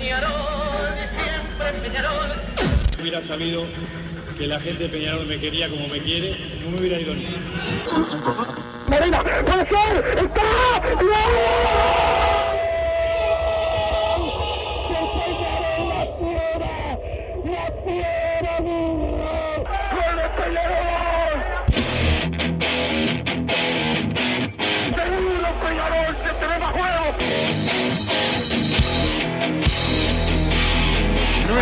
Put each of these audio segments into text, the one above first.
Peñarol, siempre Peñarol. hubiera sabido que la gente de Peñarol me quería como me quiere, no me hubiera ido ni. Medina, puede ser, está, Seguro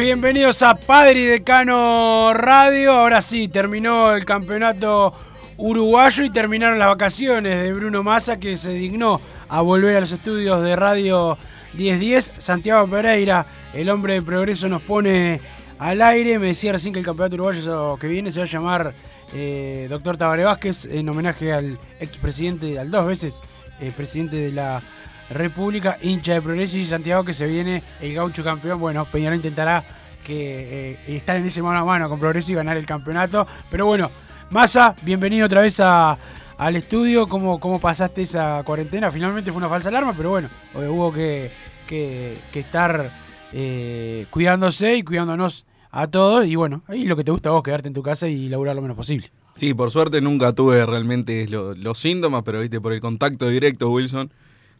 Bienvenidos a Padre y Decano Radio. Ahora sí, terminó el campeonato uruguayo y terminaron las vacaciones de Bruno Massa que se dignó a volver a los estudios de Radio 1010. Santiago Pereira, el hombre de progreso, nos pone al aire. Me decía recién que el campeonato uruguayo que viene se va a llamar eh, Doctor Tabaré Vázquez en homenaje al expresidente, al dos veces eh, presidente de la República, hincha de progreso y Santiago que se viene el gaucho campeón. Bueno, Peñarol intentará eh, estar en ese mano a mano con progreso y ganar el campeonato. Pero bueno, Massa, bienvenido otra vez al estudio. ¿Cómo, ¿Cómo pasaste esa cuarentena? Finalmente fue una falsa alarma, pero bueno, eh, hubo que, que- estar eh, cuidándose y cuidándonos a todos. Y bueno, ahí lo que te gusta a vos, quedarte en tu casa y laburar lo menos posible. Sí, por suerte nunca tuve realmente lo- los síntomas, pero viste, por el contacto directo, Wilson,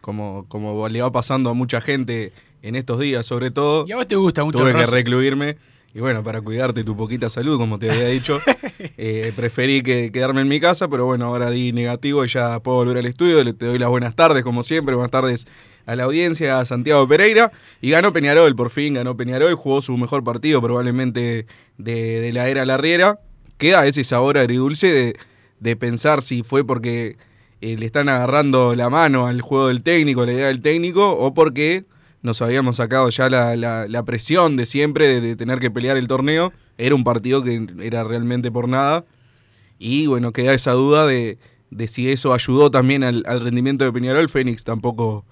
como, como le va pasando a mucha gente en estos días, sobre todo, Y a vos te gusta mucho tuve el que recluirme. Y bueno, para cuidarte tu poquita salud, como te había dicho, eh, preferí que, quedarme en mi casa, pero bueno, ahora di negativo y ya puedo volver al estudio. Le te doy las buenas tardes, como siempre, buenas tardes a la audiencia, a Santiago Pereira. Y ganó Peñarol, por fin ganó Peñarol, jugó su mejor partido probablemente de, de la era Larriera. Queda ese sabor agridulce de, de pensar si fue porque eh, le están agarrando la mano al juego del técnico, la idea del técnico, o porque nos habíamos sacado ya la, la- la presión de siempre de, de tener que pelear el torneo. Era un partido que era realmente por nada. Y bueno, queda esa duda de, de si eso ayudó también al, al rendimiento de Peñarol. Fénix tampoco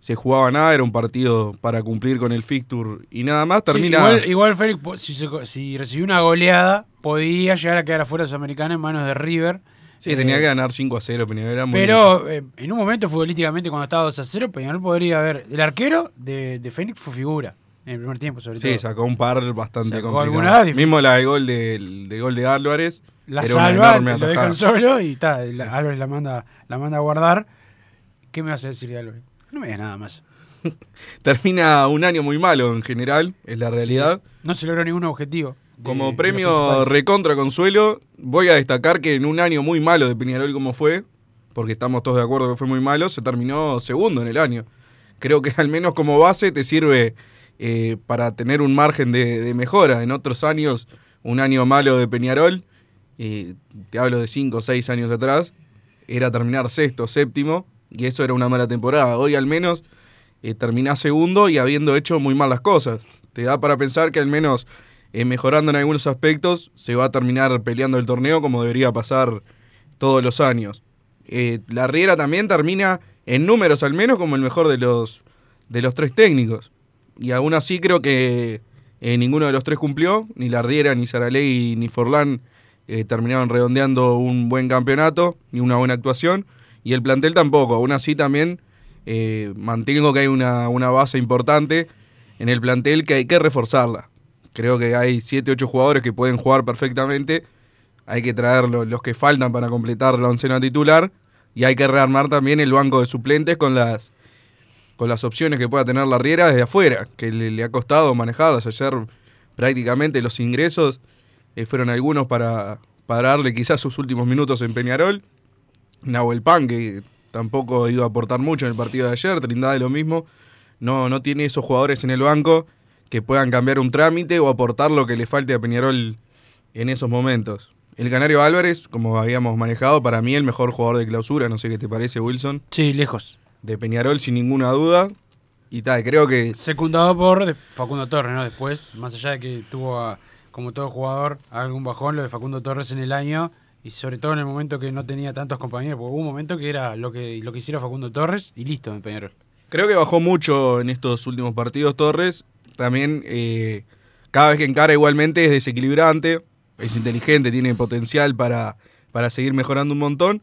se jugaba nada, era un partido para cumplir con el fixture y nada más. Sí, Termina. igual, igual Félix, si, si recibió una goleada, podía llegar a quedar afuera de Sudamericana en manos de River. Sí, Eh, tenía que ganar 5 a 0. Peñarol era muy Pero eh, en un momento futbolísticamente, cuando estaba 2 a 0, Peñarol podría haber. El arquero de, de Fénix fue figura en el primer tiempo, sobre Sí, todo. sacó un par bastante Sacó complicado. alguna difícil. Mismo la gol de, del gol de Álvarez. La salva, lo dejan solo y la- Álvarez la manda, la manda a guardar. ¿Qué me vas a decir de Álvarez? No me digas nada más. Termina un año muy malo en general, es la realidad. No se logró ningún objetivo. De Como premio recontra consuelo, voy a destacar que en un año muy malo de Peñarol como fue, porque estamos todos de acuerdo que fue muy malo, se terminó segundo en el año. Creo que al menos como base te sirve eh, para tener un margen de, de mejora. En otros años, un año malo de Peñarol, eh, te hablo de 5 o 6 años atrás, era terminar sexto, séptimo, y eso era una mala temporada. Hoy al menos eh, terminás segundo y habiendo hecho muy mal las cosas. Te da para pensar que al menos eh, mejorando en algunos aspectos se va a terminar peleando el torneo como debería pasar todos los años. Eh, la Riera también termina en números al menos como el mejor de los, de los tres técnicos. Y aún así creo que eh, ninguno de los tres cumplió, ni la Riera, ni Saraley, ni Forlán eh, terminaron redondeando un buen campeonato, ni una buena actuación. Y el plantel tampoco, aún así también eh, mantengo que hay una, una base importante en el plantel que hay que reforzarla. Creo que hay 7, 8 jugadores que pueden jugar perfectamente. Hay que traer lo- los que faltan para completar la oncena titular. Y hay que rearmar también el banco de suplentes con las, con las opciones que pueda tener la Riera desde afuera, que le, le ha costado manejarlas. Ayer prácticamente los ingresos eh, fueron algunos para, para darle quizás sus últimos minutos en Peñarol. Nahuel Pan, que tampoco iba a aportar mucho en el partido de ayer, Trindade lo mismo. No, no tiene esos jugadores en el banco que puedan cambiar un trámite o aportar lo que le falte a Peñarol en esos momentos. El Canario Álvarez, como habíamos manejado, para mí el mejor jugador de clausura, no sé qué te parece, Wilson. Sí, lejos. De Peñarol sin ninguna duda. Y tal, creo que Secundado por Facundo Torres, ¿no? Después, más allá de que tuvo, a- como todo jugador, algún bajón, lo de Facundo Torres en el año, y sobre todo en el momento que no tenía tantos compañeros, porque hubo un momento que era lo que, lo que hiciera Facundo Torres y listo en Peñarol. Creo que bajó mucho en estos últimos partidos Torres. También eh, cada vez que encara igualmente es desequilibrante, es inteligente, tiene potencial para, para seguir mejorando un montón.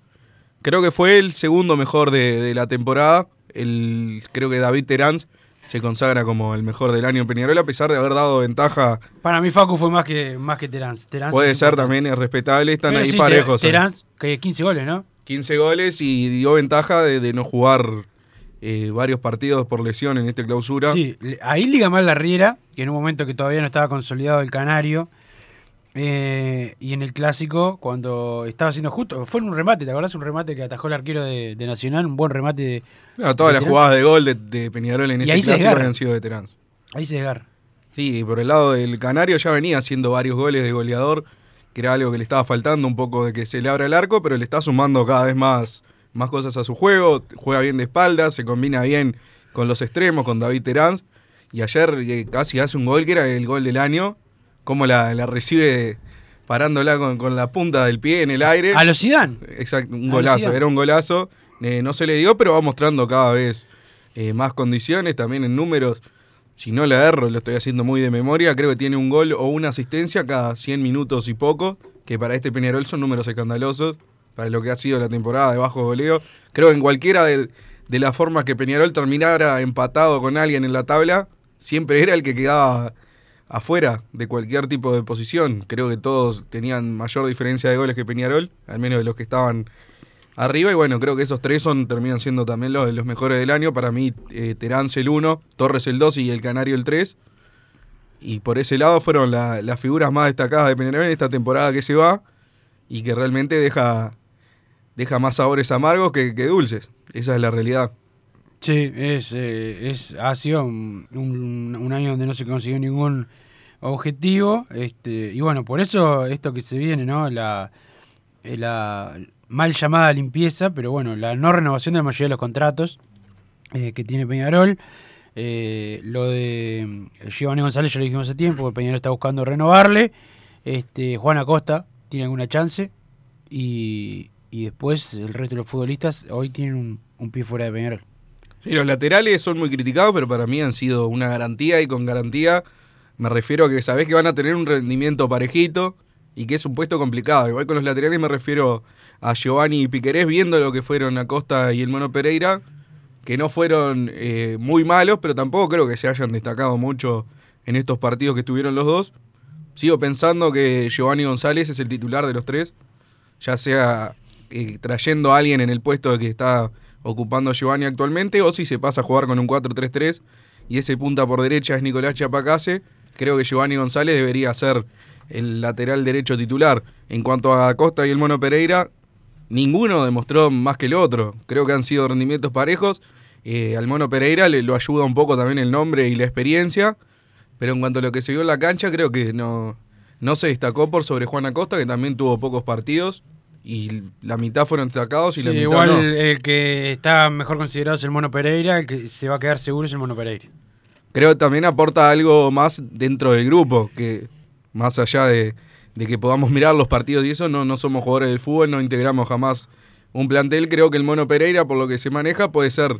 Creo que fue el segundo mejor de, de la temporada. El, creo que David Terán se consagra como el mejor del año en Peñarol, a pesar de haber dado ventaja. Para mí Facu fue más que, más que Terán. Terán Puede ser también, es respetable, están Pero ahí sí, parejos. Terán, que 15 goles, ¿no? 15 goles y dio ventaja de, de no jugar eh, varios partidos por lesión en esta clausura. Sí, ahí liga mal la Riera, que en un momento que todavía no estaba consolidado el Canario. eh, y en el clásico, cuando estaba haciendo justo, fue en un remate, ¿te acordás? Un remate que atajó el arquero de, de Nacional, un buen remate de. No, todas de las jugadas de gol de, de Peñarol en Y ese clásico habían sido de Terán. Ahí se desgarra. Sí, y por el lado del Canario ya venía haciendo varios goles de goleador, que era algo que le estaba faltando, un poco de que se le abra el arco, pero le está sumando cada vez más, más cosas a su juego, juega bien de espalda, se combina bien con los extremos, con David Terán, y ayer eh, casi hace un gol que era el gol del año, como la, la recibe parándola con, con la punta del pie en el aire. A los Zidane. Exacto, un A golazo, era un golazo. Eh, no se le dio, pero va mostrando cada vez eh, más condiciones, también en números. Si no le erro, lo estoy haciendo muy de memoria, creo que tiene un gol o una asistencia cada 100 minutos y poco, que para este Peñarol son números escandalosos, para lo que ha sido la temporada de bajo goleo. Creo que en cualquiera de, de las formas que Peñarol terminara empatado con alguien en la tabla, siempre era el que quedaba afuera de cualquier tipo de posición. Creo que todos tenían mayor diferencia de goles que Peñarol, al menos de los que estaban arriba. Y bueno, creo que esos tres son terminan siendo también los, los mejores del año. Para mí, eh, Terán el 1, Torres el 2 y el Canario el 3. Y por ese lado fueron la- las figuras más destacadas de Peñarol en esta temporada que se va y que realmente deja, deja más sabores amargos que, que dulces. Esa es la realidad. Sí, es, eh, es, ha sido un, un- año donde no se consiguió ningún objetivo. Este, y bueno, por eso esto que se viene, ¿no? La, eh, la mal llamada limpieza, pero bueno, la no renovación de la mayoría de los contratos eh, que tiene Peñarol. Lo de Giovanni González ya lo dijimos hace tiempo, que Peñarol está buscando renovarle. Este, Juan Acosta tiene alguna chance. Y, y después el resto de los futbolistas hoy tienen un, pie fuera de Peñarol. Sí, los laterales son muy criticados, pero para mí han sido una garantía y con garantía me refiero a que sabés que van a tener un rendimiento parejito y que es un puesto complicado. Igual con los laterales me refiero a Giovanni y Piquerés viendo lo que fueron Acosta y el Mono Pereira, que no fueron eh, muy malos, pero tampoco creo que se hayan destacado mucho en estos partidos que estuvieron los dos. Sigo pensando que Giovanni González es el titular de los tres, ya sea eh, trayendo a alguien en el puesto que está ocupando Giovanni actualmente, o si se pasa a jugar con un 4-3-3 y ese punta por derecha es Nicolás Chapacase, creo que Giovanni González debería ser el lateral derecho titular. En cuanto a Acosta y el Mono Pereira, ninguno demostró más que el otro. Creo que han sido rendimientos parejos. Eh, al Mono Pereira le lo ayuda un poco también el nombre y la experiencia, pero en cuanto a lo que se vio en la cancha, creo que no, no se destacó por sobre Juan Acosta, que también tuvo pocos partidos. Y la mitad fueron destacados y Sí, la mitad igual no. el, que está mejor considerado es el Mono Pereira, el que se va a quedar seguro es el Mono Pereira. creo que también aporta algo más dentro del grupo, que más allá de, de que podamos mirar los partidos y eso, no, no somos jugadores del fútbol, no integramos jamás un plantel. Creo que el Mono Pereira, por lo que se maneja, puede ser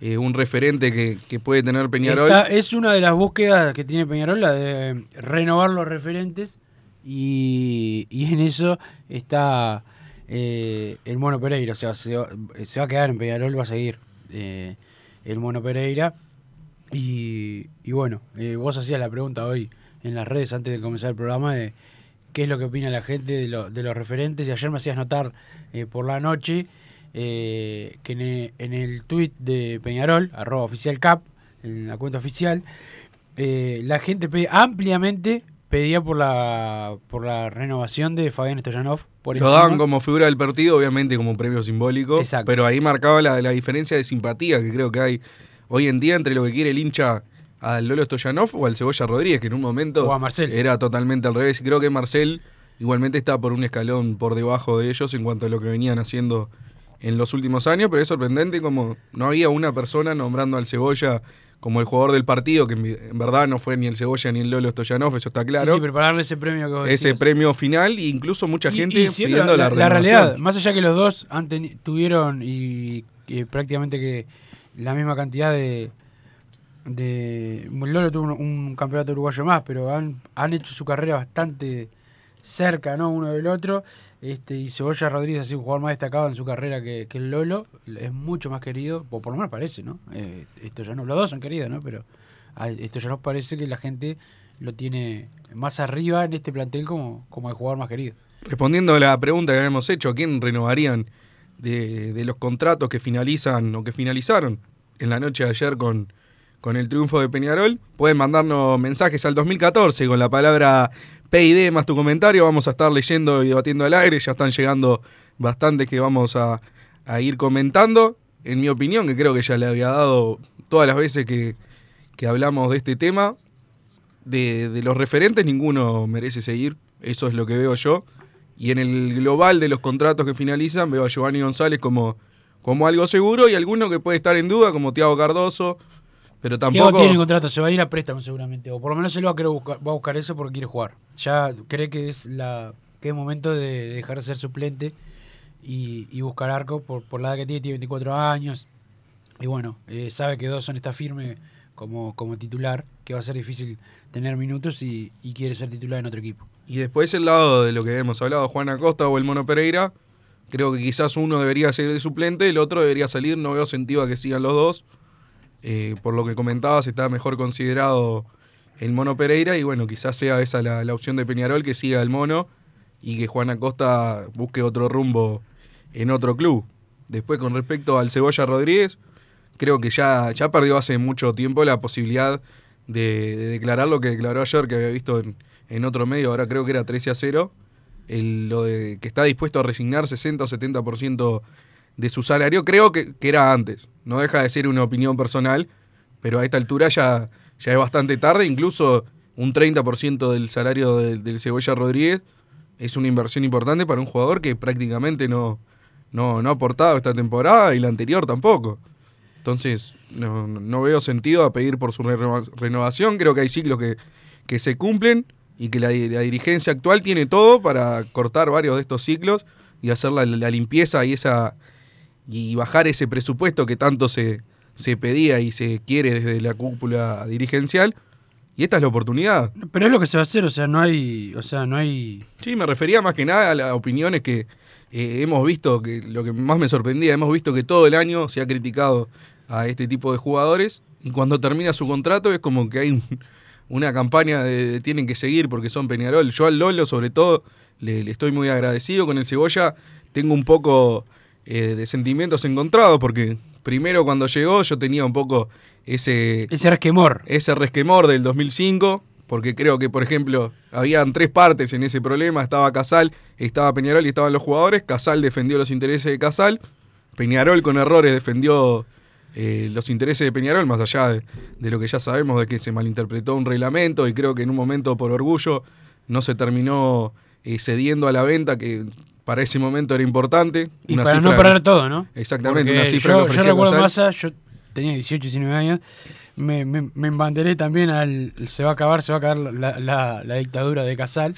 eh, un referente que, que puede tener Peñarol. Esta es una de las búsquedas que tiene Peñarol, la de renovar los referentes, y, y en eso está eh, el Mono Pereira. O sea, se va, a quedar en Peñarol, va a seguir eh, el Mono Pereira. Y, bueno, eh, vos hacías la pregunta hoy en las redes antes de comenzar el programa de qué es lo que opina la gente de, lo- de los referentes. Y ayer me hacías notar por la noche que en el, en tweet de Peñarol, arroba oficial cap, en la cuenta oficial, la gente pide ampliamente pedía por la por la renovación de Fabián Stoyanov. Por Lo daban como figura del partido, obviamente como premio simbólico. Exacto. Pero ahí marcaba la, la diferencia de simpatía que creo que hay hoy en día entre lo que quiere el hincha al Lolo Stoyanov o al Cebolla Rodríguez, que en un momento O a Marcel. era totalmente al revés. Y creo que Marcel igualmente está por un escalón por debajo de ellos en cuanto a lo que venían haciendo en los últimos años, pero es sorprendente como no había una persona nombrando al Cebolla como el jugador del partido, que en verdad no fue ni el Cebolla ni el Lolo Stoyanov, eso está Sí, claro. sí, prepararle ese premio que vos ese decías. premio final e incluso mucha Y- gente y pidiendo la, la, la realidad, más allá que los dos han tuvieron y, y prácticamente que la misma cantidad de de Lolo tuvo un, un campeonato uruguayo más, pero han, han hecho su carrera bastante cerca, ¿no? Uno del otro. Este, y Cebolla Rodríguez ha sido un jugador más destacado en su carrera que, que el Lolo. Es mucho más querido, por lo menos parece, ¿no? Eh, esto ya no, los dos son queridos, ¿no? Pero esto ya nos parece que la gente lo tiene más arriba en este plantel como, como el jugador más querido. Respondiendo a la pregunta que habíamos hecho, ¿a quién renovarían de, de los contratos que finalizan o que finalizaron en la noche de ayer con, con el triunfo de Peñarol? Pueden mandarnos mensajes al 2014 con la palabra PID más tu comentario. Vamos a estar leyendo y debatiendo al aire. Ya están llegando bastantes que vamos a, ir comentando. En mi opinión, que creo que ya le había dado todas las veces que, hablamos de este tema, de, de los referentes ninguno merece seguir. Eso es lo que veo yo. Y en el global de los contratos que finalizan, veo a Giovanni González como, como algo seguro y alguno que puede estar en duda, como Tiago Cardoso. Pero tampoco. tiene contrato, se va a ir a préstamo seguramente, o por lo menos él va a, querer buscar, va a buscar eso porque quiere jugar. Ya cree que es la que es momento de dejar de ser suplente y, y buscar arco por, por la edad que tiene, tiene 24 años. Y bueno, eh, sabe que Dawson está firme como, como titular, que va a ser difícil tener minutos y, y quiere ser titular en otro equipo. Y después el lado de lo que hemos hablado, Juan Acosta o el Mono Pereira, creo que quizás uno debería ser de suplente, el otro debería salir, no veo sentido a que sigan los dos. Eh, por lo que comentabas, está mejor considerado el Mono Pereira y bueno, quizás sea esa la, la opción de Peñarol, que siga el Mono y que Juan Acosta busque otro rumbo en otro club. Después con respecto al Cebolla Rodríguez, creo que ya, ya perdió hace mucho tiempo la posibilidad de, de declarar lo que declaró ayer, que había visto en, en otro medio, ahora creo que era 13 a 0, el, lo de que está dispuesto a resignar 60 o 70% de su salario, creo que, que era antes, no deja de ser una opinión personal, pero a esta altura ya, ya es bastante tarde, incluso un 30% del salario del, del Cebolla Rodríguez es una inversión importante para un jugador que prácticamente no, no, no ha aportado esta temporada y la anterior tampoco. Entonces, no, no- veo sentido a pedir por su renova- renovación. Creo que hay ciclos que, que se cumplen y que la, la dirigencia actual tiene todo para cortar varios de estos ciclos y hacer la limpieza y esa y bajar ese presupuesto que tanto se, se pedía y se quiere desde la cúpula dirigencial. Y esta es la oportunidad. Pero es lo que se va a hacer, o sea, no hay, o sea, no hay Sí, me refería más que nada a las opiniones que eh, hemos visto, que lo que más me sorprendía, hemos visto que todo el año se ha criticado a este tipo de jugadores y cuando termina su contrato es como que hay un- una campaña de, de tienen que seguir porque son Peñarol. Yo al Lolo sobre todo le, le estoy muy agradecido con el Cebolla, tengo un poco eh, de sentimientos encontrados porque primero cuando llegó yo tenía un poco ese ese resquemor. ese resquemor del 2005, porque creo que, por ejemplo, habían tres partes en ese problema, estaba Casal, estaba Peñarol y estaban los jugadores, Casal defendió los intereses de Casal, Peñarol con errores defendió eh, los intereses de Peñarol, más allá de, de lo que ya sabemos de que se malinterpretó un reglamento y creo que en un momento por orgullo no se terminó eh, cediendo a la venta, que para ese momento era importante. Y una para no perder todo, ¿no? Exactamente, Porque una cifra yo, que yo recuerdo. Massa, yo tenía 18, 19 años, me, me, me embanderé también al se va a acabar, se va a acabar la, la- la dictadura de Casal.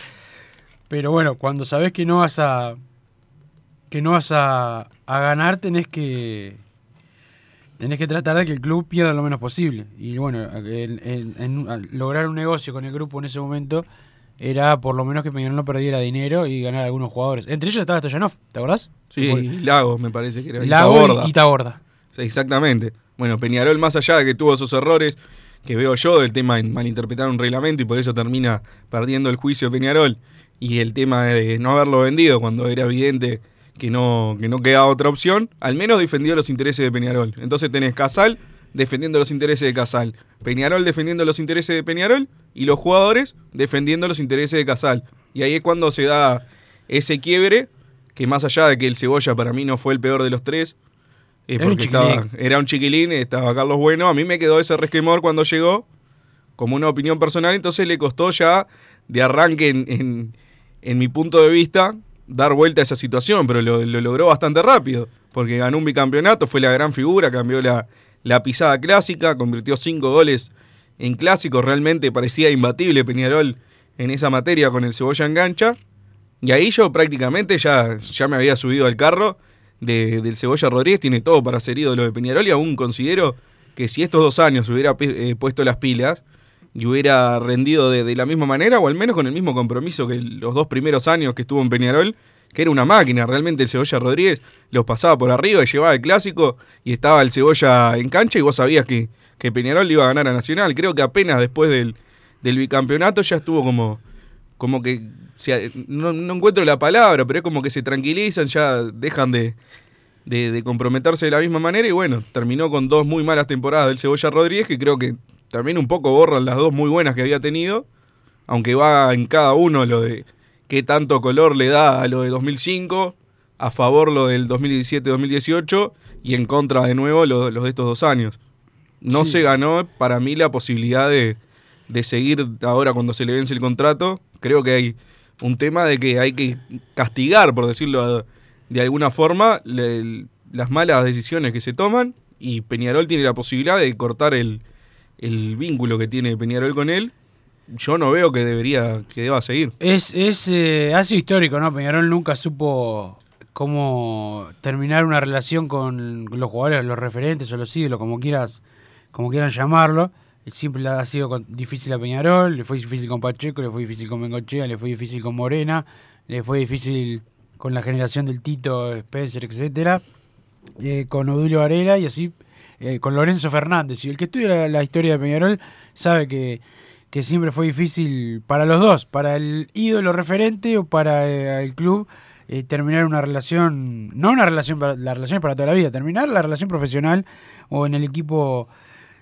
Pero bueno, cuando sabes que no vas a que no vas a, a ganar, tenés que tenés que tratar de que el club pierda lo menos posible. Y bueno, el- el- en- al lograr un negocio con el grupo en ese momento era por lo menos que Peñarol no perdiera dinero y ganar algunos jugadores. Entre ellos estaba Stoyanov, ¿te acordás? Sí, Lago me parece que era. y Lago Taborda. y, y Taborda. Sí, exactamente. Bueno, Peñarol, más allá de que tuvo esos errores que veo yo, del tema de malinterpretar un reglamento y por eso termina perdiendo el juicio Peñarol, y el tema de no haberlo vendido cuando era evidente que no, que no quedaba otra opción, al menos defendió los intereses de Peñarol. Entonces tenés Casal defendiendo los intereses de Casal. Peñarol defendiendo los intereses de Peñarol y los jugadores defendiendo los intereses de Casal. Y ahí es cuando se da ese quiebre, que más allá de que el Cebolla para mí no fue el peor de los tres, es Era un porque estaba, era un chiquilín, estaba Carlos Bueno, a mí me quedó ese resquemor cuando llegó, como una opinión personal, entonces le costó ya de arranque en, en- en mi punto de vista dar vuelta a esa situación, pero lo, lo logró bastante rápido, porque ganó un bicampeonato, fue la gran figura, cambió la, la pisada clásica, convirtió cinco goles en clásicos, realmente parecía imbatible Peñarol en esa materia con el Cebolla engancha, y ahí yo prácticamente ya, ya me había subido al carro de- del Cebolla Rodríguez, tiene todo para ser ídolo de Peñarol y aún considero que si estos dos años hubiera eh, puesto las pilas y hubiera rendido de, de la misma manera o al menos con el mismo compromiso que los dos primeros años que estuvo en Peñarol, que era una máquina, realmente el Cebolla Rodríguez los pasaba por arriba y llevaba el clásico y estaba el Cebolla en cancha y vos sabías que, que Peñarol iba a ganar a Nacional. Creo que apenas después del, del bicampeonato ya estuvo como, como que, no, encuentro la palabra, pero es como que se tranquilizan, ya dejan de, de, comprometerse de la misma manera y bueno, terminó con dos muy malas temporadas del Cebolla Rodríguez que creo que también un poco borran las dos muy buenas que había tenido, aunque va en cada uno lo de qué tanto color le da a lo de 2005, a favor lo del 2017-2018 y en contra de nuevo lo- los de estos dos años. No Sí. se ganó para mí la posibilidad de, de seguir ahora cuando se le vence el contrato. Creo que hay un tema de que hay que castigar, por decirlo de alguna forma, le- las malas decisiones que se toman y Peñarol tiene la posibilidad de cortar el, el vínculo que tiene Peñarol con él. Yo no veo que debería, que deba seguir. Es, es eh, ha sido histórico, ¿no? Peñarol nunca supo cómo terminar una relación con los jugadores, los referentes o los ídolos, como quieras, como quieran llamarlo. Siempre ha sido difícil a Peñarol, le fue difícil con Pacheco, le fue difícil con Bengochea, le fue difícil con Morena, le fue difícil con la generación del Tito, Spencer, etcétera, eh, con Odulio Varela y así eh, con Lorenzo Fernández. Y el que estudia la, historia de Peñarol sabe que, que siempre fue difícil para los dos, para el ídolo referente o para eh, el club, terminar una relación, no una relación, la relación es para toda la vida, terminar la relación profesional o en el equipo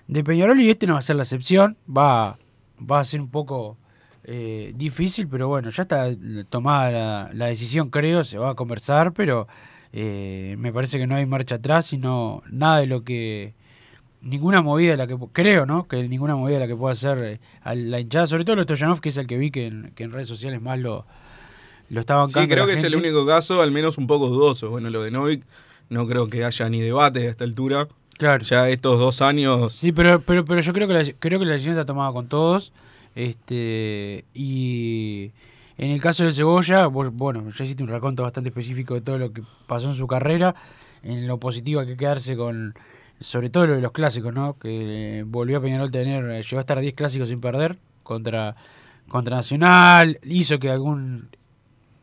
de Peñarol y este no va a ser la excepción, va, va a ser un poco eh, difícil, pero bueno, ya está tomada la, la decisión, creo, se va a conversar, pero eh, me parece que no hay marcha atrás, sino nada de lo que ninguna movida de la que creo, ¿no? Que ninguna movida de la que pueda hacer eh, a la hinchada, sobre todo Stoyanov, que es el que vi que en, que en redes sociales más lo, lo está bancando. Sí, creo que es el único caso, al menos un poco dudoso. Bueno, lo de Novik, no creo que haya ni debate a esta altura. Claro. Ya estos dos años. Sí, pero, pero, pero yo creo que la, creo que la decisión está tomada con todos. Este y en el caso de Cebolla, vos, bueno, ya hiciste un raconto bastante específico de todo lo que pasó en su carrera. En lo positivo hay que quedarse con, sobre todo lo de los clásicos, ¿no? Que eh, volvió a Peñarol tener, eh, llegó a estar 10 clásicos sin perder contra, contra Nacional, hizo que algún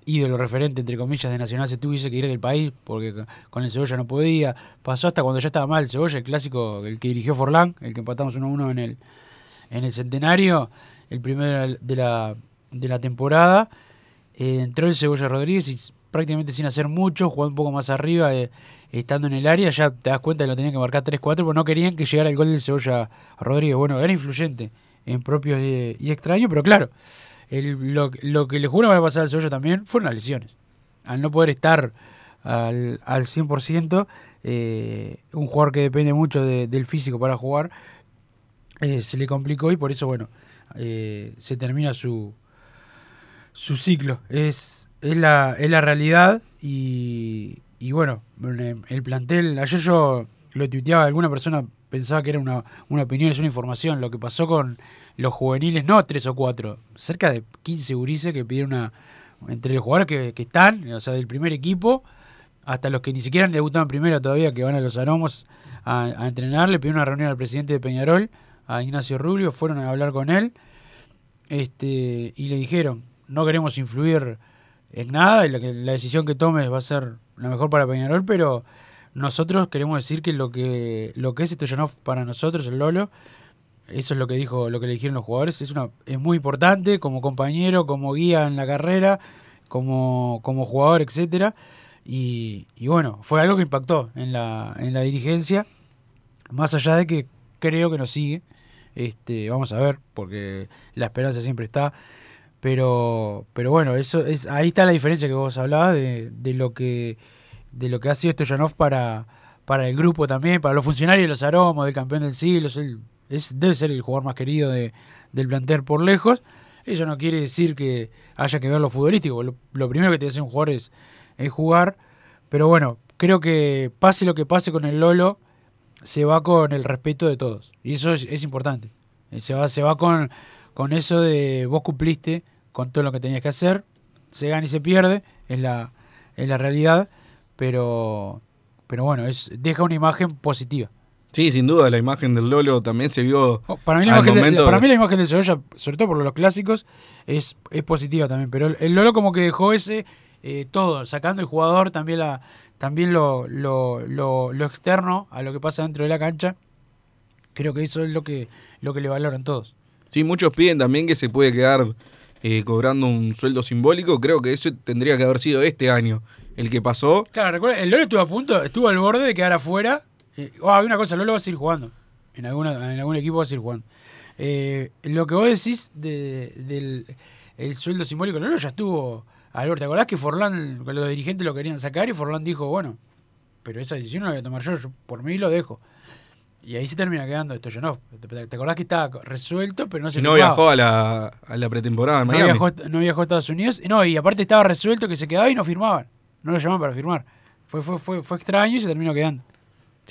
ídolo referente, entre comillas, de Nacional se tuviese que ir del país porque con el Cebolla no podía. Pasó hasta cuando ya estaba mal el Cebolla, el clásico, el que dirigió Forlán, el que empatamos 1-1 en el, en el centenario, el primero de la, de la temporada. Eh, entró el Cebolla Rodríguez y prácticamente sin hacer mucho, jugó un poco más arriba, eh, estando en el área, ya te das cuenta que lo tenían que marcar 3-4, porque no querían que llegara el gol del Cebolla Rodríguez. Bueno, era influyente en propios y, y extraños, pero claro, lo, que le juro va a pasar al Cebolla también fueron las lesiones. Al no poder estar al, al 100%, eh, un jugador que depende mucho de- del físico para jugar, eh, se le complicó y por eso, bueno, eh, se termina su, su ciclo. Es, es, la, es la realidad y, y bueno, el plantel, ayer yo lo tuiteaba, alguna persona pensaba que era una, una opinión, es una información, lo que pasó con los juveniles, no tres o cuatro, cerca de 15 gurises que pidieron una, entre los jugadores que, están, o sea, del primer equipo, hasta los que ni siquiera en primera todavía, que van a los aromos a, entrenar, le pidieron una reunión al presidente de Peñarol, a Ignacio Rubio, fueron a hablar con él, este, y le dijeron, no queremos influir en nada, y la, la decisión que tomes va a ser la mejor para Peñarol, pero nosotros queremos decir que lo que lo que es Stoyanov para nosotros, el Lolo, eso es lo que dijo, lo que le dijeron los jugadores, es una es muy importante como compañero, como guía en la carrera, como, como jugador, etcétera. Y, bueno, fue algo que impactó en la, en la dirigencia, más allá de que creo que nos sigue. Este, vamos a ver, porque la esperanza siempre está. Pero, pero bueno, eso es, ahí está la diferencia que vos hablabas de, de lo que de lo que ha sido Stoyanov para, para el grupo también, para los funcionarios de los aromos, del campeón del siglo, es, debe ser el jugador más querido de, del plantel por lejos. Eso no quiere decir que haya que ver lo futbolístico. Lo, primero que te hace un jugador es, es jugar. Pero bueno, creo que pase lo que pase con el Lolo, se va con el respeto de todos. Y eso es, es importante. Eh, Se va, se va con, con eso de vos cumpliste con todo lo que tenías que hacer. Se gana y se pierde, es la, es la realidad. Pero, pero bueno, es, deja una imagen positiva. Sí, sin duda, la imagen del Lolo también se vio. Oh, Para mí, la al imagen, de, para de- mí la imagen de Cebolla, sobre todo por los clásicos, es, es positiva también. Pero el, el Lolo como que dejó ese eh, todo, sacando el jugador, también la también lo, lo, lo, lo externo a lo que pasa dentro de la cancha. Creo que eso es lo que, lo que le valoran todos. Sí, muchos piden también que se puede quedar eh, cobrando un sueldo simbólico. Creo que eso tendría que haber sido este año el que pasó. Claro, recuerda, el Lolo estuvo a punto, estuvo al borde de quedar afuera. Eh, oh, hay una cosa, Lolo va a seguir jugando. En, alguna, en algún equipo va a seguir jugando. Eh, lo que vos decís de- del el sueldo simbólico, Lolo ya estuvo. Albert, ¿te acordás que Forlán, los dirigentes lo querían sacar y Forlán dijo, bueno, pero esa decisión no la voy a tomar yo, yo por mí lo dejo. Y ahí se termina quedando esto no. ¿Te, acordás que estaba resuelto, pero no se Y no viajó a la, a la pretemporada en no, Miami. viajó, no viajó a Estados Unidos. No, y aparte estaba resuelto que se quedaba y no firmaban. No lo llamaban para firmar. Fue, fue, fue, fue extraño y se terminó quedando.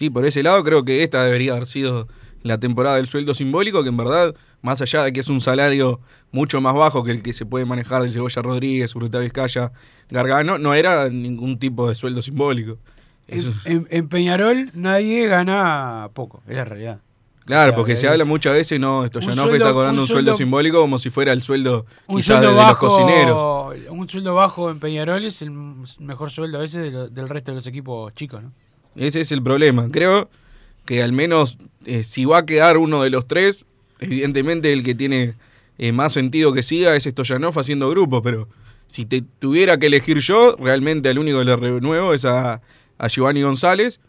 Sí, por ese lado creo que esta debería haber sido la temporada del sueldo simbólico, que en verdad, más allá de que es un salario mucho más bajo que el que se puede manejar del Cebolla Rodríguez, Urruta Vizcaya, Gargano, no era ningún tipo de sueldo simbólico. Eso- En, en- en Peñarol nadie gana poco, es la realidad. claro, o sea, porque se habla muchas veces, no, esto ya no está cobrando un un sueldo, simbólico como si fuera el sueldo Un quizás de, sueldo, de los cocineros. un sueldo bajo en Peñarol es el mejor sueldo a veces de lo- del resto de los equipos chicos, ¿no? Ese es el problema. Creo que al menos eh, si va a quedar uno de los tres, evidentemente el que tiene eh, más sentido que siga es Stoyanov haciendo grupo, pero si te tuviera que elegir yo, realmente al único que le renuevo es a, a Giovanni González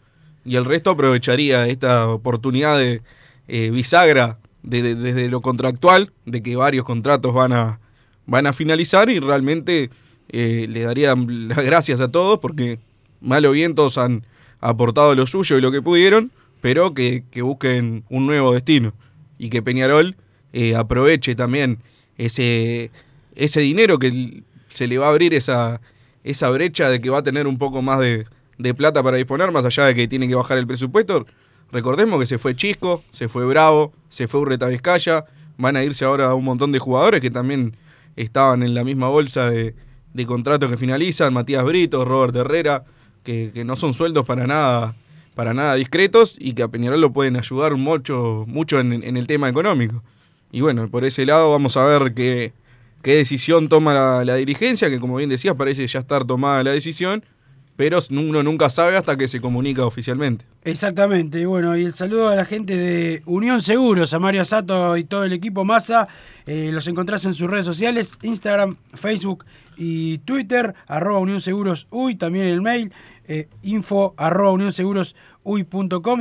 y el resto aprovecharía esta oportunidad de eh, bisagra de- de- desde lo contractual, de que varios contratos van a, van a finalizar y realmente le daría las gracias a todos porque mal o bien todos han aportado lo suyo y lo que pudieron, pero que, que busquen un nuevo destino y que Peñarol eh, aproveche también ese, ese dinero que se le va a abrir esa, esa brecha de que va a tener un poco más de, de plata para disponer, más allá de que tiene que bajar el presupuesto. Recordemos que se fue Chisco, se fue Bravo, se fue Urreta Vizcaya, van a irse ahora un montón de jugadores que también estaban en la misma bolsa de, de contratos que finalizan, Matías Brito, Robert Herrera, que, no son sueldos para nada, para nada discretos y que a Peñarol lo pueden ayudar mucho, mucho en, en el tema económico. Y bueno, por ese lado vamos a ver qué, qué decisión toma la, la dirigencia, que como bien decías parece ya estar tomada la decisión, pero uno nunca sabe hasta que se comunica oficialmente. Exactamente, y bueno, y el saludo a la gente de Unión Seguros, a Mario Sato y todo el equipo Massa. Eh, los encontrás en sus redes sociales, Instagram, Facebook y Twitter, arroba Unión Seguros Uy, también el mail, eh, info arroba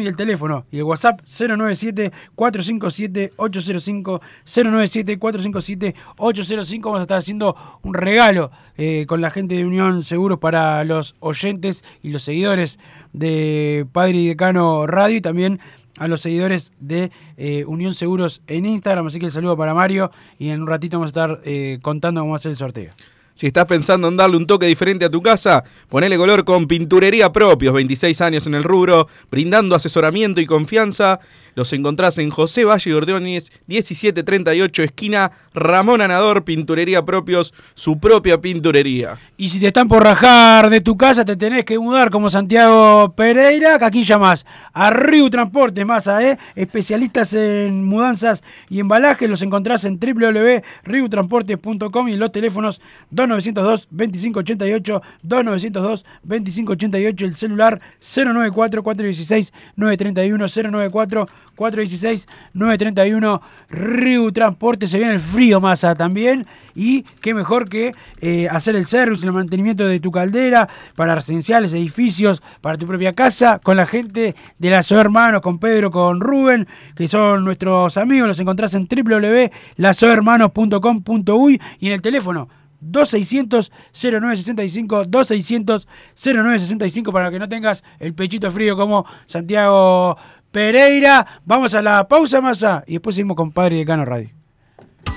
y el teléfono y el WhatsApp 097-457-805, 097-457-805. Vamos a estar haciendo un regalo eh, con la gente de Unión Seguros para los oyentes y los seguidores de Padre y Decano Radio y también a los seguidores de eh, Unión Seguros en Instagram. Así que el saludo para Mario y en un ratito vamos a estar eh, contando cómo va a ser el sorteo. Si estás pensando en darle un toque diferente a tu casa, ponele color con Pinturería Propios, 26 años en el rubro, brindando asesoramiento y confianza. Los encontrás en José Valle Ordóñez, 1738, esquina Ramón Anador, Pinturería Propios, su propia pinturería. Y si te están por rajar de tu casa, te tenés que mudar como Santiago Pereira, que aquí llamás a Riu Transportes Masa, ¿eh? especialistas en mudanzas y embalajes. Los encontrás en www.riutransportes.com y los teléfonos 2902-2588, 2902-2588, el celular 094-416-931, 094-416-931, Riu Transporte, se viene el frío masa también, y qué mejor que eh, hacer el service, el mantenimiento de tu caldera, para residenciales, edificios, para tu propia casa, con la gente de las Hermanos, con Pedro, con Rubén, que son nuestros amigos, los encontrás en www.lasohermanos.com.uy y en el teléfono 2600-0965, 2600-0965 para que no tengas el pechito frío como Santiago Pereira. Vamos a la pausa, masa, y después seguimos con Padre de Cano Radio.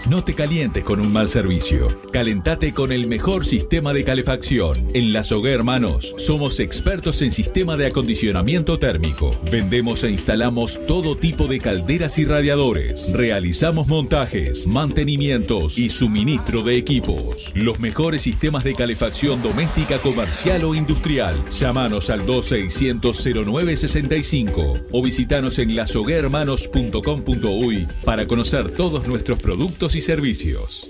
No te calientes con un mal servicio. Calentate con el mejor sistema de calefacción. En La Sogué Hermanos somos expertos en sistema de acondicionamiento térmico. Vendemos e instalamos todo tipo de calderas y radiadores. Realizamos montajes, mantenimientos y suministro de equipos. Los mejores sistemas de calefacción doméstica, comercial o industrial. Llámanos al 2600-0965 o visitanos en lasoguermanos.com.uy para conocer todos nuestros productos y servicios.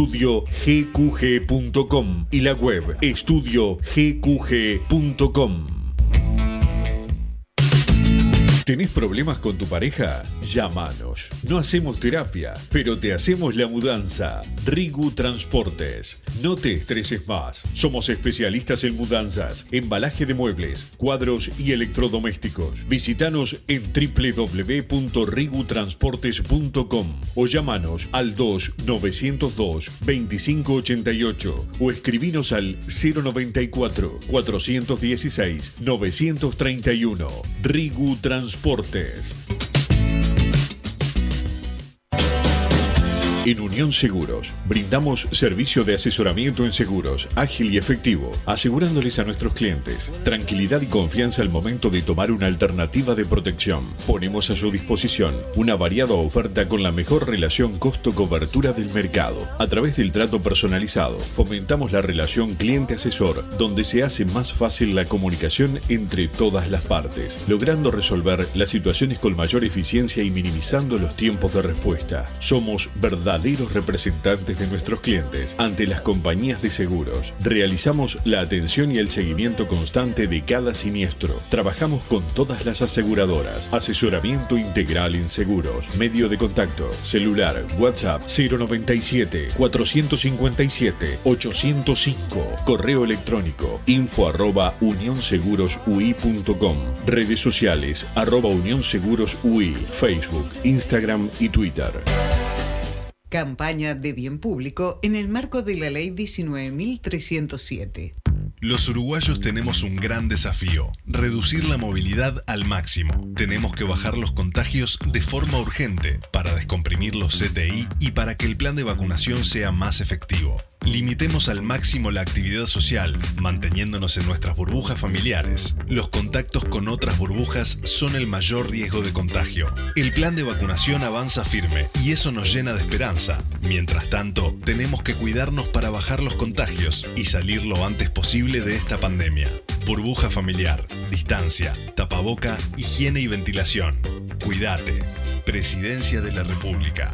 estudiogqg.com y la web estudiogqg.com. ¿Tenés problemas con tu pareja? Llámanos. No hacemos terapia, pero te hacemos la mudanza. Rigu Transportes. No te estreses más. Somos especialistas en mudanzas, embalaje de muebles, cuadros y electrodomésticos. Visítanos en www.rigutransportes.com o llámanos al 2-902-2588 o escribinos al 094-416-931. Rigu Transportes. En Unión Seguros brindamos servicio de asesoramiento en seguros ágil y efectivo, asegurándoles a nuestros clientes tranquilidad y confianza al momento de tomar una alternativa de protección. Ponemos a su disposición una variada oferta con la mejor relación costo-cobertura del mercado. A través del trato personalizado, fomentamos la relación cliente-asesor, donde se hace más fácil la comunicación entre todas las partes, logrando resolver las situaciones con mayor eficiencia y minimizando los tiempos de respuesta. Somos verdaderos representantes de nuestros clientes ante las compañías de seguros. Realizamos la atención y el seguimiento constante de cada siniestro. Trabajamos con todas las aseguradoras. Asesoramiento integral en seguros. Medio de contacto. Celular. WhatsApp 097 457 805. Correo electrónico info arroba unionsegurosui.com. Redes sociales arroba unionsegurosui. Facebook, Instagram y Twitter. Campaña de bien público en el marco de la Ley 19.307. Los uruguayos tenemos un gran desafío, reducir la movilidad al máximo. Tenemos que bajar los contagios de forma urgente para descomprimir los CTI y para que el plan de vacunación sea más efectivo. Limitemos al máximo la actividad social, manteniéndonos en nuestras burbujas familiares. Los contactos con otras burbujas son el mayor riesgo de contagio. El plan de vacunación avanza firme y eso nos llena de esperanza. Mientras tanto, tenemos que cuidarnos para bajar los contagios y salir lo antes posible de esta pandemia. Burbuja familiar, distancia, tapaboca, higiene y ventilación. Cuídate. Presidencia de la República.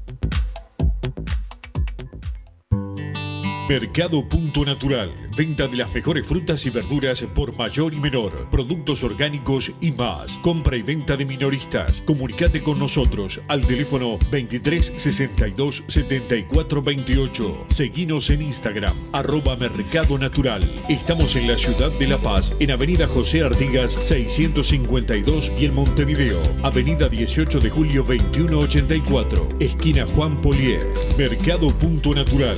Mercado Punto Natural. Venta de las mejores frutas y verduras por mayor y menor. Productos orgánicos y más. Compra y venta de minoristas. Comunicate con nosotros al teléfono 23 62 74 28. Seguinos en Instagram, arroba Mercado Natural. Estamos en la ciudad de La Paz, en Avenida José Artigas 652 y en Montevideo, Avenida 18 de Julio 2184, esquina Juan Polier. Mercado Punto Natural.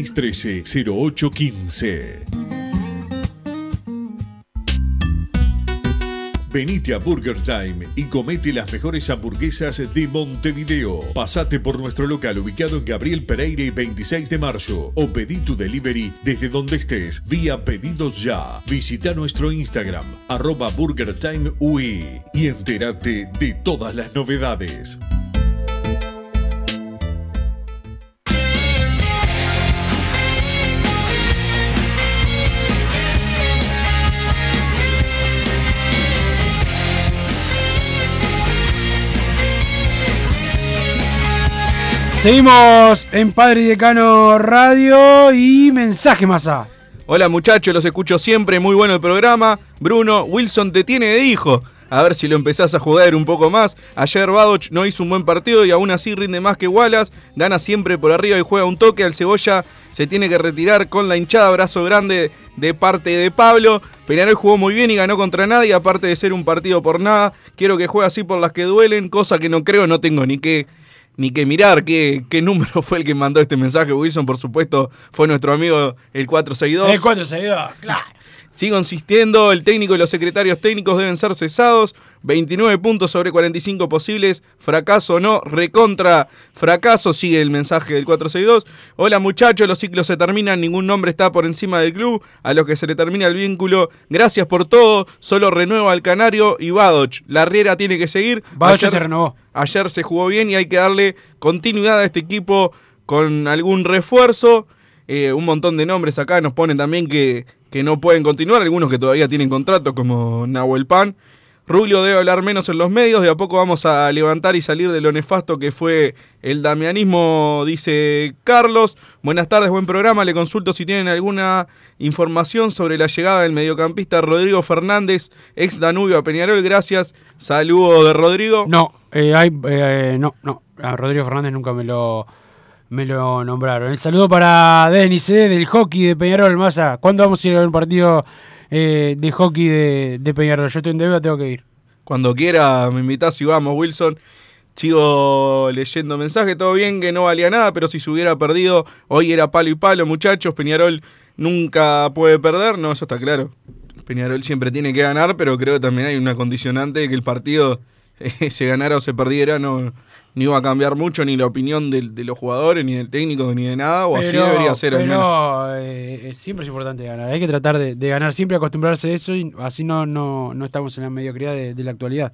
0613-0815. Venite a Burger Time y comete las mejores hamburguesas de Montevideo. Pasate por nuestro local ubicado en Gabriel Pereira y 26 de marzo o pedí tu delivery desde donde estés vía pedidos ya. Visita nuestro Instagram arroba Burger Time y entérate de todas las novedades. Seguimos en Padre y Decano Radio y mensaje masa. Hola muchachos, los escucho siempre, muy bueno el programa. Bruno, Wilson te tiene de hijo. A ver si lo empezás a jugar un poco más. Ayer Badoch no hizo un buen partido y aún así rinde más que Wallace. Gana siempre por arriba y juega un toque. Al Cebolla se tiene que retirar con la hinchada. Brazo grande de parte de Pablo. Peñarol jugó muy bien y ganó contra nadie. Aparte de ser un partido por nada. Quiero que juegue así por las que duelen. Cosa que no creo, no tengo ni que ni que mirar qué, qué número fue el que mandó este mensaje. Wilson, por supuesto, fue nuestro amigo el 462. El 462, claro. Sigo insistiendo, el técnico y los secretarios técnicos deben ser cesados. 29 puntos sobre 45 posibles. Fracaso no, recontra fracaso. Sigue el mensaje del 462. Hola muchachos, los ciclos se terminan, ningún nombre está por encima del club. A los que se le termina el vínculo, gracias por todo. Solo renueva al Canario y Badoch. La Riera tiene que seguir. Badoch se renovó. Ayer se jugó bien y hay que darle continuidad a este equipo con algún refuerzo. Eh, un montón de nombres acá nos ponen también que, que no pueden continuar, algunos que todavía tienen contrato como Nahuel Pan. Rubio debe hablar menos en los medios, de a poco vamos a levantar y salir de lo nefasto que fue el damianismo, dice Carlos. Buenas tardes, buen programa. Le consulto si tienen alguna información sobre la llegada del mediocampista Rodrigo Fernández, ex Danubio a Peñarol. Gracias. Saludo de Rodrigo. No, eh, hay, eh, no, no. A Rodrigo Fernández nunca me lo, me lo nombraron. El saludo para Denis, eh, del hockey de Peñarol, Massa. ¿Cuándo vamos a ir a un partido eh, de hockey de, Peñarol? Yo estoy en deuda, tengo que ir. Cuando quiera me invitás y vamos, Wilson. Sigo leyendo mensajes, todo bien que no valía nada, pero si se hubiera perdido, hoy era palo y palo, muchachos. Peñarol nunca puede perder, no, eso está claro. Peñarol siempre tiene que ganar, pero creo que también hay una condicionante de que el partido eh, se ganara o se perdiera, no, no iba a cambiar mucho ni la opinión de, de los jugadores, ni del técnico, ni de nada, o así debería ser al menos. Pero eh, siempre es importante ganar. Hay que tratar de, de ganar siempre, acostumbrarse a eso y así no, no, no estamos en la mediocridad de, de la actualidad.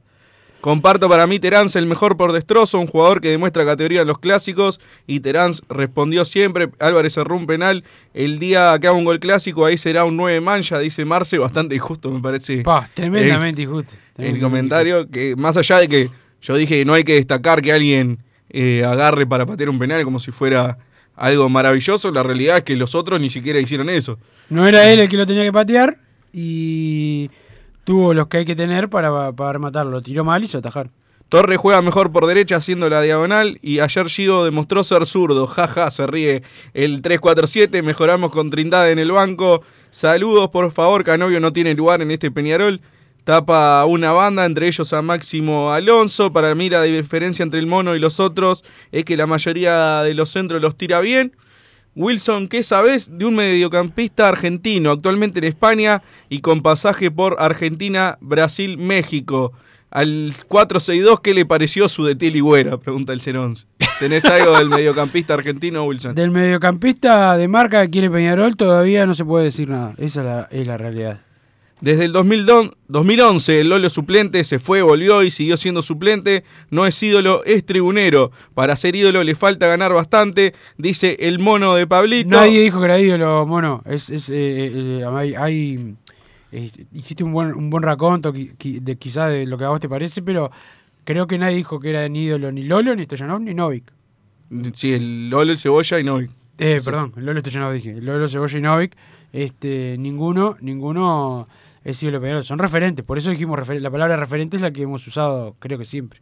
Comparto para mí Terán el mejor por destrozo, un jugador que demuestra categoría en los clásicos y Terán respondió siempre, Álvarez cerró un penal el día que haga un gol clásico, ahí será un 9 mancha, dice Marce, bastante injusto me parece. Pa, tremendamente injusto. El comentario, injusto. que más allá de que yo dije que no hay que destacar que alguien eh, agarre para patear un penal como si fuera algo maravilloso, la realidad es que los otros ni siquiera hicieron eso. No era él el que lo tenía que patear y tuvo los que hay que tener para, para rematarlo. Tiró mal y se atajar. Torre juega mejor por derecha haciendo la diagonal y ayer Gigo demostró ser zurdo. Jaja, se ríe el 3-4-7. Mejoramos con Trindade en el banco. Saludos, por favor. Canovio no tiene lugar en este Peñarol. Tapa una banda, entre ellos a Máximo Alonso. Para mí la diferencia entre el mono y los otros es que la mayoría de los centros los tira bien. Wilson, ¿qué sabes de un mediocampista argentino actualmente en España y con pasaje por Argentina, Brasil, México? Al 462, ¿qué le pareció su de Ligüera? Pregunta el 011. ¿Tenés algo del mediocampista argentino, Wilson? Del mediocampista de marca que quiere Peñarol todavía no se puede decir nada. Esa es la, es la realidad. Desde el 2002 2011 el Lolo suplente se fue, volvió y siguió siendo suplente. No es ídolo, es tribunero. Para ser ídolo le falta ganar bastante, dice el mono de Pablito. Nadie dijo que era ídolo, mono. Es, es, eh, eh, hay, hay- eh, hiciste un buen, un buen raconto qui- de quizá de lo que a vos te parece, pero creo que nadie dijo que era ni ídolo ni Lolo, ni Stoyanov, ni Novik. Sí, el Lolo, el Cebolla y Novik. Eh, Sí. perdón, el Lolo Stoyanov dije. El Lolo, Cebolla y Novik. Este, ninguno, ninguno es ídolo Peñarol. Son referentes, por eso dijimos la palabra referente es la que hemos usado creo que siempre.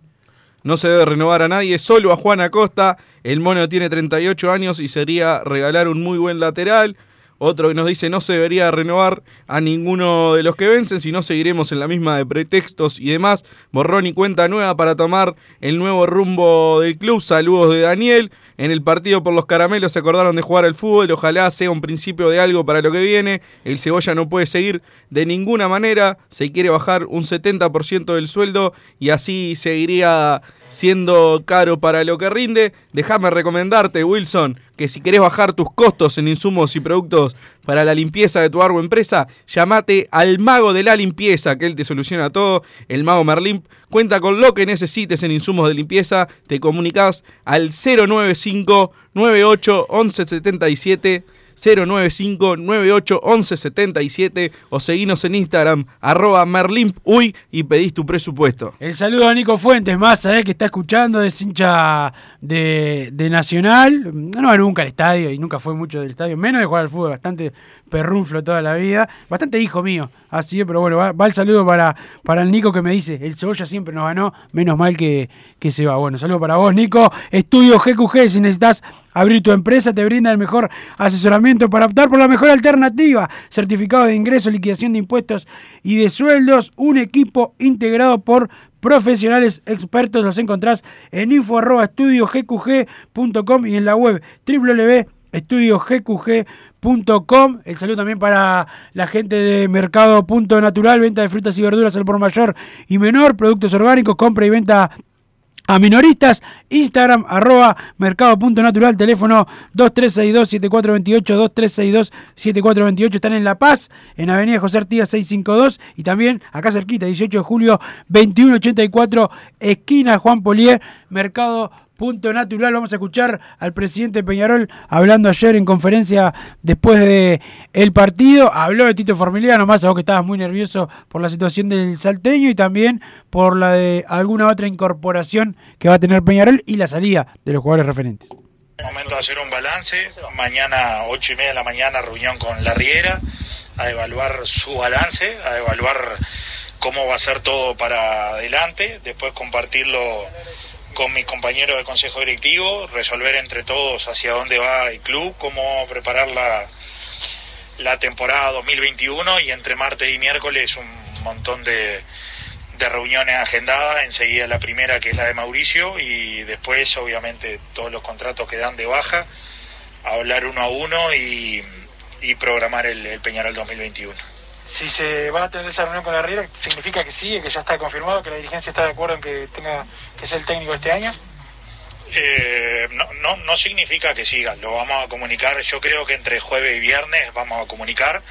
No se debe renovar a nadie, solo a Juan Acosta. El mono tiene 38 años y sería regalar un muy buen lateral. Otro que nos dice no se debería renovar a ninguno de los que vencen, si no seguiremos en la misma de pretextos y demás. Borrón y cuenta nueva para tomar el nuevo rumbo del club. Saludos de Daniel. En el partido por los caramelos se acordaron de jugar al fútbol. Ojalá sea un principio de algo para lo que viene. El cebolla no puede seguir de ninguna manera. Se quiere bajar un 70% del sueldo y así seguiría siendo caro para lo que rinde. Déjame recomendarte, Wilson, que si querés bajar tus costos en insumos y productos para la limpieza de tu árbol empresa, llamate al mago de la limpieza, que él te soluciona todo. El mago Merlin cuenta con lo que necesites en insumos de limpieza. Te comunicas al 095 98 11 77 095 98 11 77 o seguinos en Instagram arroba merlimpuy y pedís tu presupuesto. El saludo a Nico Fuentes, más eh, que está escuchando, es hincha de, de Nacional. No va nunca al estadio y nunca fue mucho del estadio, menos de jugar al fútbol, bastante perrunflo toda la vida. Bastante hijo mío, así pero bueno, va, va el saludo para, para el Nico que me dice: el cebolla siempre nos ganó, menos mal que, que se va. Bueno, saludo para vos, Nico. Estudio GQG, si necesitas abrir tu empresa, te brinda el mejor asesoramiento para optar por la mejor alternativa. Certificado de ingreso, liquidación de impuestos y de sueldos. Un equipo integrado por profesionales expertos. Los encontrás en info arroba estudiogqg.com y en la web www.estudiogqg.com. El saludo también para la gente de Mercado Punto Natural, venta de frutas y verduras al por mayor y menor, productos orgánicos, compra y venta a minoristas, Instagram, arroba mercado.natural, teléfono 2362-7428, 2362-7428, están en La Paz, en Avenida José Artigas 652 y también acá cerquita, 18 de julio 2184, esquina Juan Polier, Mercado Punto Natural, vamos a escuchar al presidente Peñarol hablando ayer en conferencia después de el partido, habló de Tito Formiliano, más a vos que estabas muy nervioso por la situación del salteño y también por la de alguna otra incorporación que va a tener Peñarol y la salida de los jugadores referentes. Momento de hacer un balance. Mañana, ocho y media de la mañana, reunión con la Riera, a evaluar su balance, a evaluar cómo va a ser todo para adelante, después compartirlo con mis compañeros de consejo directivo, resolver entre todos hacia dónde va el club, cómo preparar la, la temporada 2021 y entre martes y miércoles un montón de, de reuniones agendadas, enseguida la primera que es la de Mauricio y después obviamente todos los contratos que dan de baja, hablar uno a uno y, y programar el, el Peñarol 2021. Si se va a tener esa reunión con la Riera, ¿significa que sí, que ya está confirmado, que la dirigencia está de acuerdo en que tenga que ser el técnico este año? Eh, no, no, no significa que siga, lo vamos a comunicar, yo creo que entre jueves y viernes vamos a comunicar.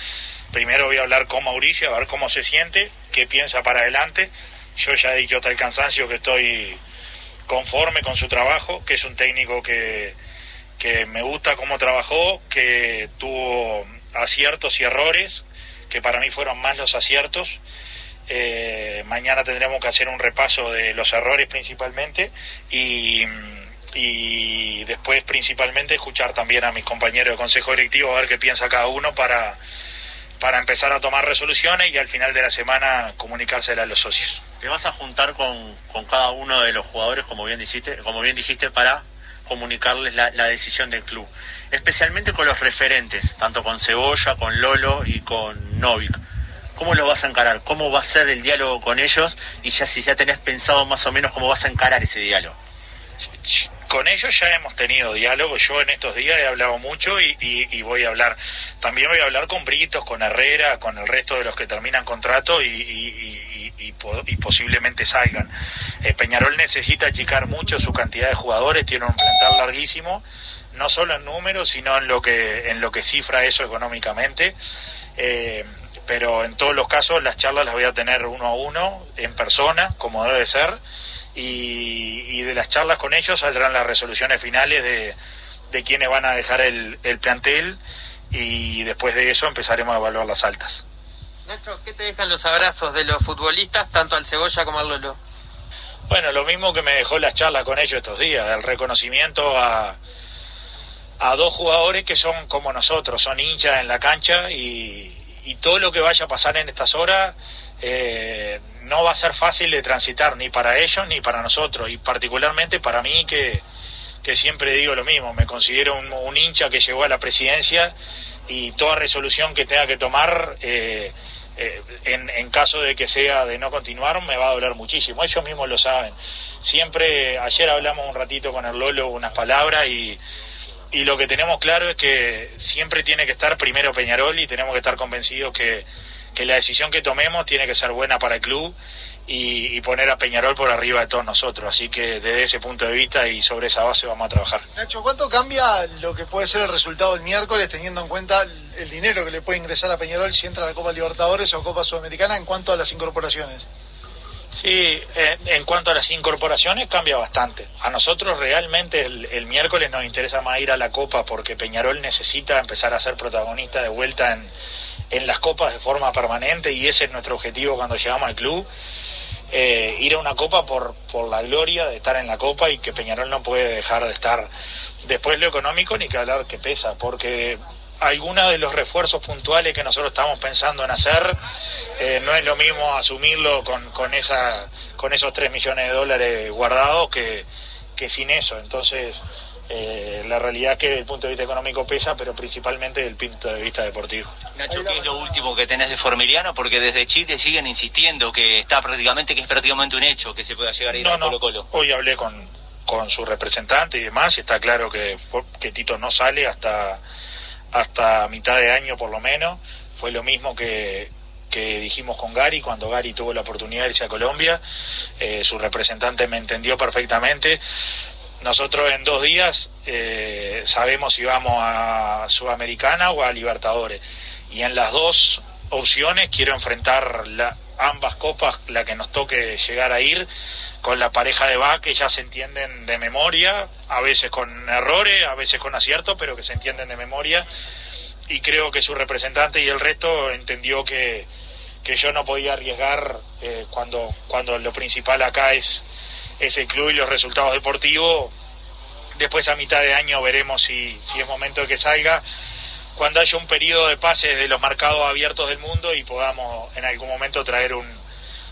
Primero voy a hablar con Mauricio, a ver cómo se siente, qué piensa para adelante. Yo ya he dicho hasta el cansancio que estoy conforme con su trabajo, que es un técnico que, que me gusta cómo trabajó, que tuvo aciertos y errores, que para mí fueron más los aciertos. Eh, mañana tendremos que hacer un repaso de los errores principalmente y, y después principalmente escuchar también a mis compañeros de consejo directivo a ver qué piensa cada uno para, para empezar a tomar resoluciones y al final de la semana comunicársela a los socios. Te vas a juntar con, con cada uno de los jugadores, como bien dijiste, como bien dijiste, para comunicarles la decisión del club. Especialmente con los referentes, tanto con Cebolla, con Lolo y con Novik. ¿Cómo lo vas a encarar? ¿Cómo va a ser el diálogo con ellos? Y ya si ya tenés pensado más o menos cómo vas a encarar ese diálogo. Con ellos ya hemos tenido diálogo, yo en estos días he hablado mucho y, y- y voy a hablar, también voy a hablar con Britos, con Herrera, con el resto de los que terminan contrato y, y- y- y, po- y posiblemente salgan. Eh, Peñarol necesita achicar mucho su cantidad de jugadores, tiene un plantel larguísimo, no solo en números, sino en lo que, en lo que cifra eso económicamente. Eh, pero en todos los casos las charlas las voy a tener uno a uno, en persona, como debe ser, y, y de las charlas con ellos saldrán las resoluciones finales de, de quiénes van a dejar el, el plantel y después de eso empezaremos a evaluar las altas. Nacho, ¿qué te dejan los abrazos de los futbolistas, tanto al Cebolla como al Lolo? Bueno, lo mismo que me dejó la charla con ellos estos días, el reconocimiento a, a dos jugadores que son como nosotros, son hinchas en la cancha y, y todo lo que vaya a pasar en estas horas eh, no va a ser fácil de transitar ni para ellos ni para nosotros y particularmente para mí que, que siempre digo lo mismo, me considero un, hincha que llegó a la presidencia y toda resolución que tenga que tomar eh, eh, en, en caso de que sea de no continuar me va a doler muchísimo, ellos mismos lo saben. Siempre, ayer hablamos un ratito con el Lolo unas palabras y, y lo que tenemos claro es que siempre tiene que estar primero Peñarol y tenemos que estar convencidos que, que la decisión que tomemos tiene que ser buena para el club y, y poner a Peñarol por arriba de todos nosotros. Así que desde ese punto de vista y sobre esa base vamos a trabajar. Nacho, ¿cuánto cambia lo que puede ser el resultado el miércoles teniendo en cuenta el dinero que le puede ingresar a Peñarol si entra a la Copa Libertadores o Copa Sudamericana en cuanto a las incorporaciones? Sí, en, en cuanto a las incorporaciones cambia bastante. A nosotros realmente el, el miércoles nos interesa más ir a la Copa porque Peñarol necesita empezar a ser protagonista de vuelta en, en las Copas de forma permanente y ese es nuestro objetivo cuando llegamos al club. Eh, ir a una Copa por, por la gloria de estar en la Copa y que Peñarol no puede dejar de estar. Después lo económico ni que hablar que pesa, porque algunos de los refuerzos puntuales que nosotros estamos pensando en hacer, eh, no es lo mismo asumirlo con, con, esa, con esos 3 millones de dólares guardados que, que sin eso. Entonces, eh, la realidad que desde el punto de vista económico pesa, pero principalmente desde el punto de vista deportivo. Nacho, ¿qué es lo último que tenés de Formiliano? Porque desde Chile siguen insistiendo que está prácticamente, que es prácticamente un hecho que se pueda llegar a ir No, a. Colo Colo. Hoy hablé con, con su representante y demás, y está claro que Tito no sale hasta, hasta mitad de año por lo menos. Fue lo mismo que, dijimos con Gary cuando Gary tuvo la oportunidad de irse a Colombia. Eh, su representante me entendió perfectamente. Nosotros en dos días eh, sabemos si vamos a Sudamericana o a Libertadores. Y en las dos opciones quiero enfrentar la- ambas copas, la que nos toque llegar a ir, con la pareja de va que ya se entienden de memoria, a veces con errores, a veces con aciertos, pero que se entienden de memoria. Y creo que su representante y el resto entendió que, que yo no podía arriesgar eh, cuando, cuando lo principal acá es, es el club y los resultados deportivos. Después a mitad de año veremos si, si es momento de que salga cuando haya un periodo de pases de los mercados abiertos del mundo y podamos en algún momento traer un,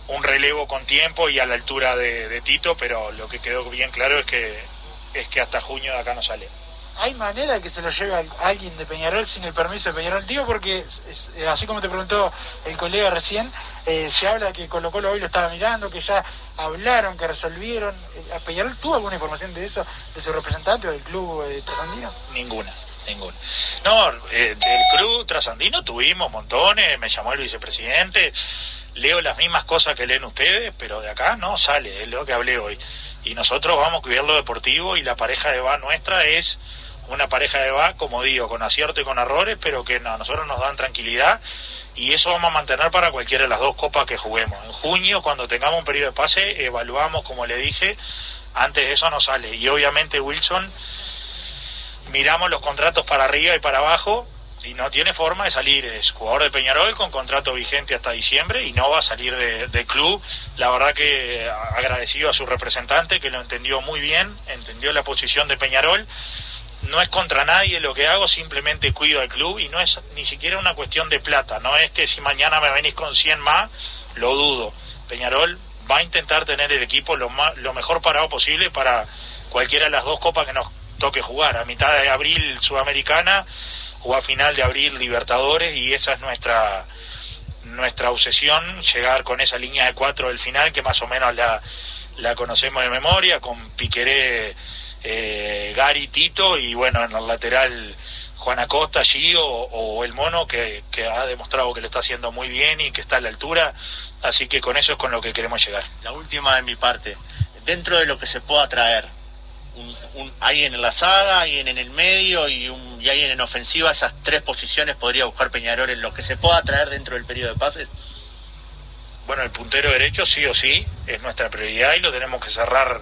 un relevo con tiempo y a la altura de, de Tito, pero lo que quedó bien claro es que es que hasta junio de acá no sale. ¿Hay manera que se lo lleve a alguien de Peñarol sin el permiso de Peñarol? Digo porque, así como te preguntó el colega recién, eh, se habla que Colo Colo hoy lo estaba mirando, que ya hablaron, que resolvieron. Eh, ¿A ¿Peñarol tuvo alguna información de eso, de su representante o del club eh, trasandino? Ninguna, ninguna. No, eh, del club trasandino tuvimos montones, me llamó el vicepresidente, leo las mismas cosas que leen ustedes, pero de acá no sale, es lo que hablé hoy. Y nosotros vamos a cuidar lo deportivo y la pareja de va nuestra es una pareja de va, como digo, con acierto y con errores, pero que a nosotros nos dan tranquilidad y eso vamos a mantener para cualquiera de las dos copas que juguemos. En junio, cuando tengamos un periodo de pase, evaluamos, como le dije, antes de eso no sale. Y obviamente Wilson miramos los contratos para arriba y para abajo y no tiene forma de salir. Es jugador de Peñarol con contrato vigente hasta diciembre y no va a salir de- del club. La verdad que agradecido a su representante que lo entendió muy bien, entendió la posición de Peñarol. No es contra nadie lo que hago, simplemente cuido al club y no es ni siquiera una cuestión de plata. No es que si mañana me venís con 100 más, lo dudo. Peñarol va a intentar tener el equipo lo, más, lo mejor parado posible para cualquiera de las dos copas que nos toque jugar. A mitad de abril Sudamericana a final de abril Libertadores y esa es nuestra nuestra obsesión, llegar con esa línea de cuatro del final que más o menos la, la conocemos de memoria, con Piqueré, eh, Gary, Tito y bueno, en el lateral Juan Acosta, Gio o el Mono, que, que ha demostrado que lo está haciendo muy bien y que está a la altura. Así que con eso es con lo que queremos llegar. La última de mi parte. Dentro de lo que se pueda traer, un, un, alguien en la saga, alguien en el medio y, un, y alguien en ofensiva, esas tres posiciones podría buscar Peñarol en lo que se pueda traer dentro del periodo de pases. Bueno, el puntero derecho sí o sí es nuestra prioridad y lo tenemos que cerrar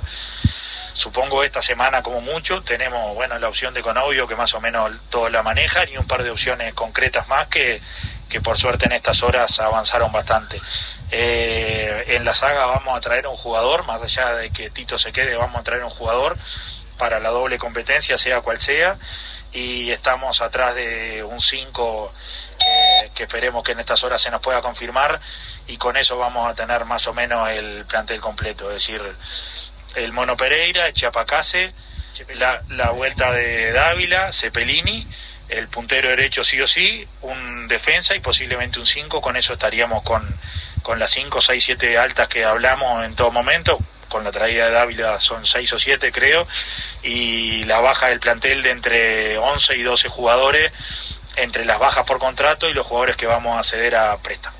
supongo esta semana como mucho. Tenemos, bueno, la opción de Conovio que más o menos todos la manejan y un par de opciones concretas más que, que por suerte en estas horas avanzaron bastante. Eh, en la saga vamos a traer un jugador, más allá de que Tito se quede, vamos a traer un jugador para la doble competencia, sea cual sea, y estamos atrás de un 5 que, que, esperemos que en estas horas se nos pueda confirmar y con eso vamos a tener más o menos el plantel completo, es decir, el Mono Pereira, Chiapacase, la, la vuelta de Dávila, Cepelini, el puntero derecho sí o sí, un defensa y posiblemente un 5, con eso estaríamos con, con las 5, 6, 7 altas que hablamos en todo momento, con la traída de Dávila son 6 o 7 creo, y la baja del plantel de entre 11 y 12 jugadores, entre las bajas por contrato y los jugadores que vamos a ceder a préstamo.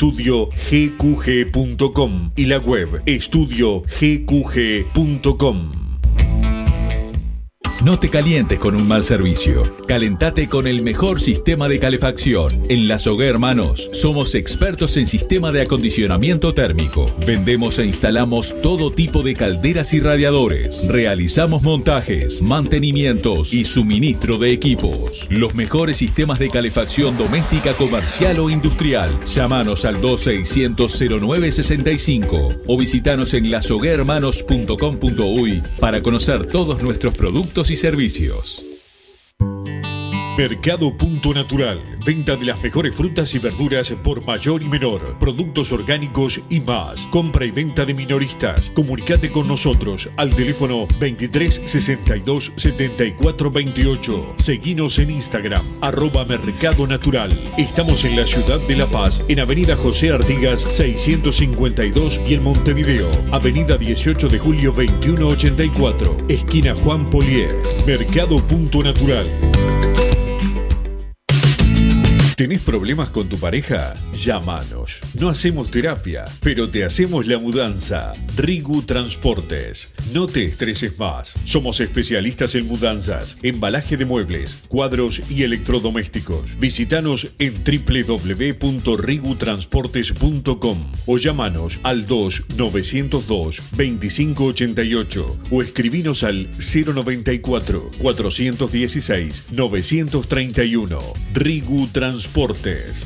estudiogqg.com y la web estudiogqg.com. No te calientes con un mal servicio. Calentate con el mejor sistema de calefacción. En La Sogué Hermanos somos expertos en sistema de acondicionamiento térmico. Vendemos e instalamos todo tipo de calderas y radiadores. Realizamos montajes, mantenimientos y suministro de equipos. Los mejores sistemas de calefacción doméstica, comercial o industrial. Llámanos al 2600-0965 o visitanos en lasoguermanos.com.uy para conocer todos nuestros productos y servicios. Mercado Punto Natural. Venta de las mejores frutas y verduras por mayor y menor. Productos orgánicos y más. Compra y venta de minoristas. Comunicate con nosotros al teléfono 23 62 74 28. Seguinos en Instagram, arroba Mercado Natural. Estamos en la ciudad de La Paz, en Avenida José Artigas 652 y en Montevideo, Avenida 18 de Julio 2184, esquina Juan Polier. Mercado Punto Natural. ¿Tenés problemas con tu pareja? Llámanos. No hacemos terapia, pero te hacemos la mudanza. Rigu Transportes. No te estreses más. Somos especialistas en mudanzas, embalaje de muebles, cuadros y electrodomésticos. Visítanos en www.rigutransportes.com o llámanos al 2-902-2588 o escribinos al 094-416-931. Rigu Transportes.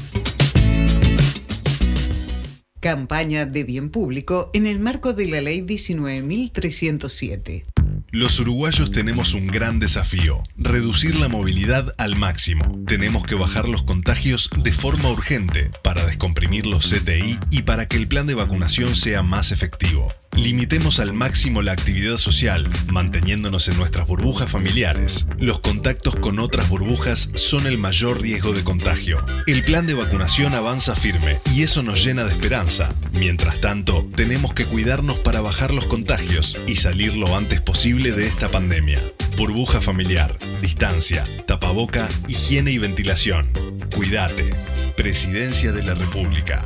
Campaña de bien público en el marco de la Ley 19.307. Los uruguayos tenemos un gran desafío, reducir la movilidad al máximo. Tenemos que bajar los contagios de forma urgente para descomprimir los CTI y para que el plan de vacunación sea más efectivo. Limitemos al máximo la actividad social, manteniéndonos en nuestras burbujas familiares. Los contactos con otras burbujas son el mayor riesgo de contagio. El plan de vacunación avanza firme y eso nos llena de esperanza. Mientras tanto, tenemos que cuidarnos para bajar los contagios y salir lo antes posible de esta pandemia. Burbuja familiar, distancia, tapaboca, higiene y ventilación. Cuídate. Presidencia de la República.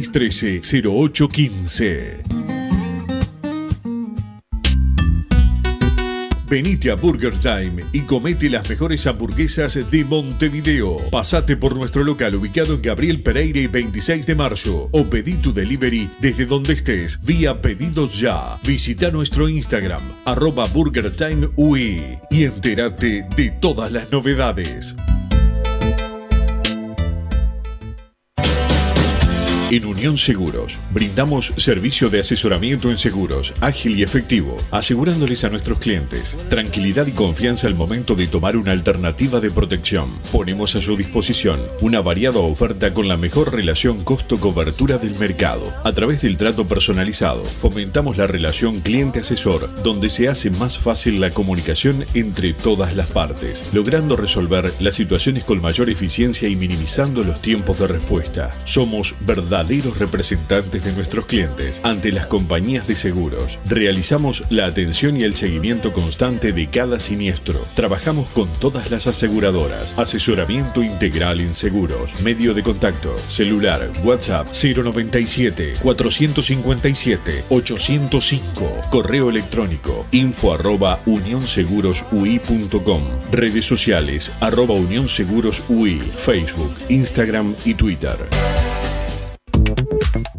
0613-0815. Venite a Burger Time y comete las mejores hamburguesas de Montevideo. Pasate por nuestro local ubicado en Gabriel Pereira y 26 de marzo o pedí tu delivery desde donde estés vía pedidos ya. Visita nuestro Instagram arroba Burger Time UI y entérate de todas las novedades. En Unión Seguros, brindamos servicio de asesoramiento en seguros, ágil y efectivo, asegurándoles a nuestros clientes tranquilidad y confianza al momento de tomar una alternativa de protección. Ponemos a su disposición una variada oferta con la mejor relación costo-cobertura del mercado. A través del trato personalizado, fomentamos la relación cliente-asesor, donde se hace más fácil la comunicación entre todas las partes, logrando resolver las situaciones con mayor eficiencia y minimizando los tiempos de respuesta. Somos verdaderos representantes de nuestros clientes ante las compañías de seguros. Realizamos la atención y el seguimiento constante de cada siniestro. Trabajamos con todas las aseguradoras. Asesoramiento integral en seguros. Medio de contacto. Celular. WhatsApp 097 457 805. Correo electrónico info arroba unionSegurosUI.com. Redes sociales arroba Unión Seguros UI. Facebook, Instagram y Twitter.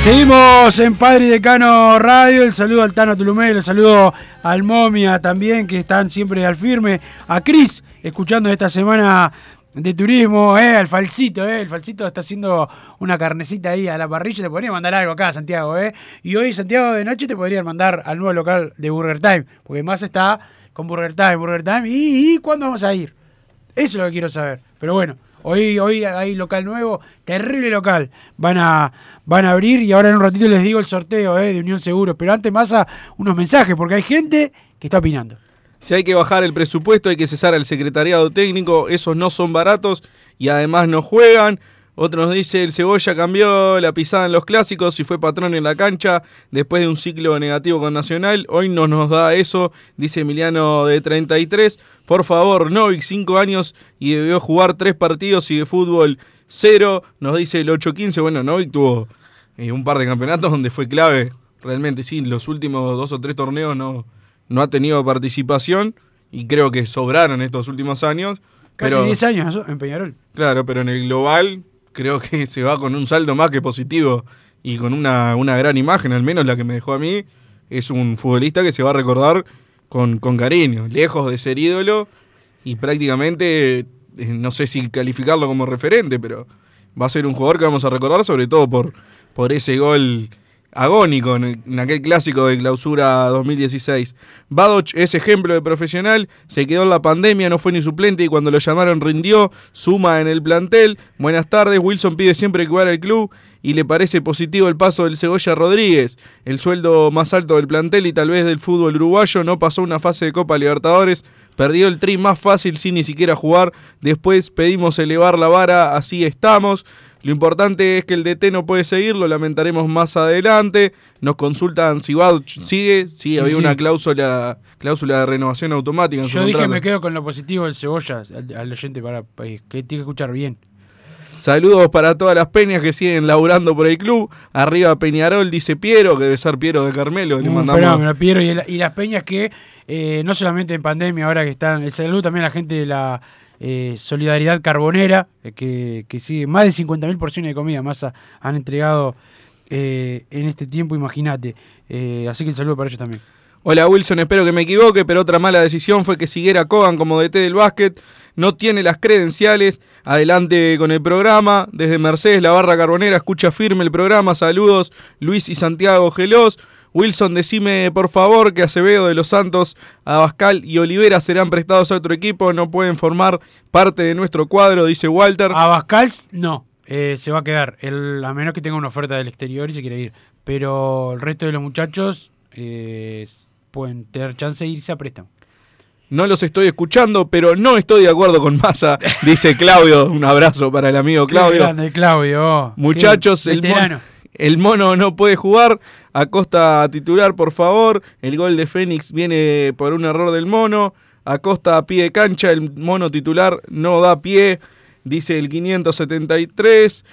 Seguimos en Padre Decano Radio. El saludo al Tano Tulumel, el saludo al Momia también, que están siempre al firme. A Cris, escuchando esta semana de turismo, eh, al Falsito, eh. El Falsito está haciendo una carnecita ahí a la parrilla. Te podría mandar algo acá, Santiago, eh. Y hoy, Santiago, de noche te podrían mandar al nuevo local de Burger Time. Porque más está con Burger Time, Burger Time. ¿Y, y cuándo vamos a ir? Eso es lo que quiero saber. Pero bueno. Hoy, hoy hay local nuevo, terrible local. Van a, van a abrir y ahora en un ratito les digo el sorteo eh, de Unión Seguro. Pero antes más a unos mensajes, porque hay gente que está opinando. Si hay que bajar el presupuesto, hay que cesar al secretariado técnico. Esos no son baratos y además no juegan. Otro nos dice, el Cebolla cambió la pisada en los clásicos y fue patrón en la cancha después de un ciclo negativo con Nacional. Hoy no nos da eso, dice Emiliano de 33. Por favor, Novik, 5 años y debió jugar 3 partidos y de fútbol 0. Nos dice el 8-15. Bueno, Novik tuvo eh, un par de campeonatos donde fue clave. Realmente sí, los últimos dos o tres torneos no, no ha tenido participación y creo que sobraron estos últimos años. Casi pero, 10 años en Peñarol. Claro, pero en el global creo que se va con un saldo más que positivo y con una, una gran imagen, al menos la que me dejó a mí. Es un futbolista que se va a recordar con, con cariño, lejos de ser ídolo y prácticamente, eh, no sé si calificarlo como referente, pero va a ser un jugador que vamos a recordar sobre todo por, por ese gol agónico en, aquel clásico de clausura 2016. Badoch es ejemplo de profesional, se quedó en la pandemia, no fue ni suplente y cuando lo llamaron rindió, suma en el plantel. Buenas tardes, Wilson pide siempre que al club y le parece positivo el paso del Cebolla Rodríguez. El sueldo más alto del plantel y tal vez del fútbol uruguayo no pasó una fase de Copa Libertadores. Perdió el tri más fácil sin ni siquiera jugar. Después pedimos elevar la vara, así estamos. Lo importante es que el DT no puede seguir, lo lamentaremos más adelante. Nos consultan si va, sigue, sí, Sí, había sí. una cláusula, cláusula de renovación automática. En su Yo dije contrato. me quedo con lo positivo del Cebolla, al, al oyente para, para que tiene que escuchar bien. Saludos para todas las peñas que siguen laburando por el club. Arriba Peñarol, dice Piero, que debe ser Piero de Carmelo. Le mandamos fenómeno, Piero, y, el- y las peñas que eh, no solamente en pandemia, ahora que están, el salud también a la gente de la eh, Solidaridad Carbonera, eh, que, que sigue, más de 50.000 porciones de comida más ha- han entregado eh, en este tiempo, imagínate. Así que el saludo para ellos también. Hola Wilson, espero que me equivoque, pero otra mala decisión fue que siguiera Cogan como DT del básquet. No tiene las credenciales. Adelante con el programa. Desde Mercedes, la barra carbonera, escucha firme el programa. Saludos, Luis y Santiago Gelos. Wilson, decime por favor que Acevedo de los Santos, Abascal y Olivera serán prestados a otro equipo, no pueden formar parte de nuestro cuadro, dice Walter. Abascal no, eh, se va a quedar, el, a menos que tenga una oferta del exterior y se quiere ir. Pero el resto de los muchachos eh, pueden tener chance de irse a préstamo. No los estoy escuchando, pero no estoy de acuerdo con Massa, dice Claudio. Un abrazo para el amigo Claudio. Qué grande, Claudio. Muchachos, el mono, el mono no puede jugar. Acosta a titular, por favor. El gol de Fénix viene por un error del mono. Acosta a pie de cancha. El mono titular no da pie. Dice el 573.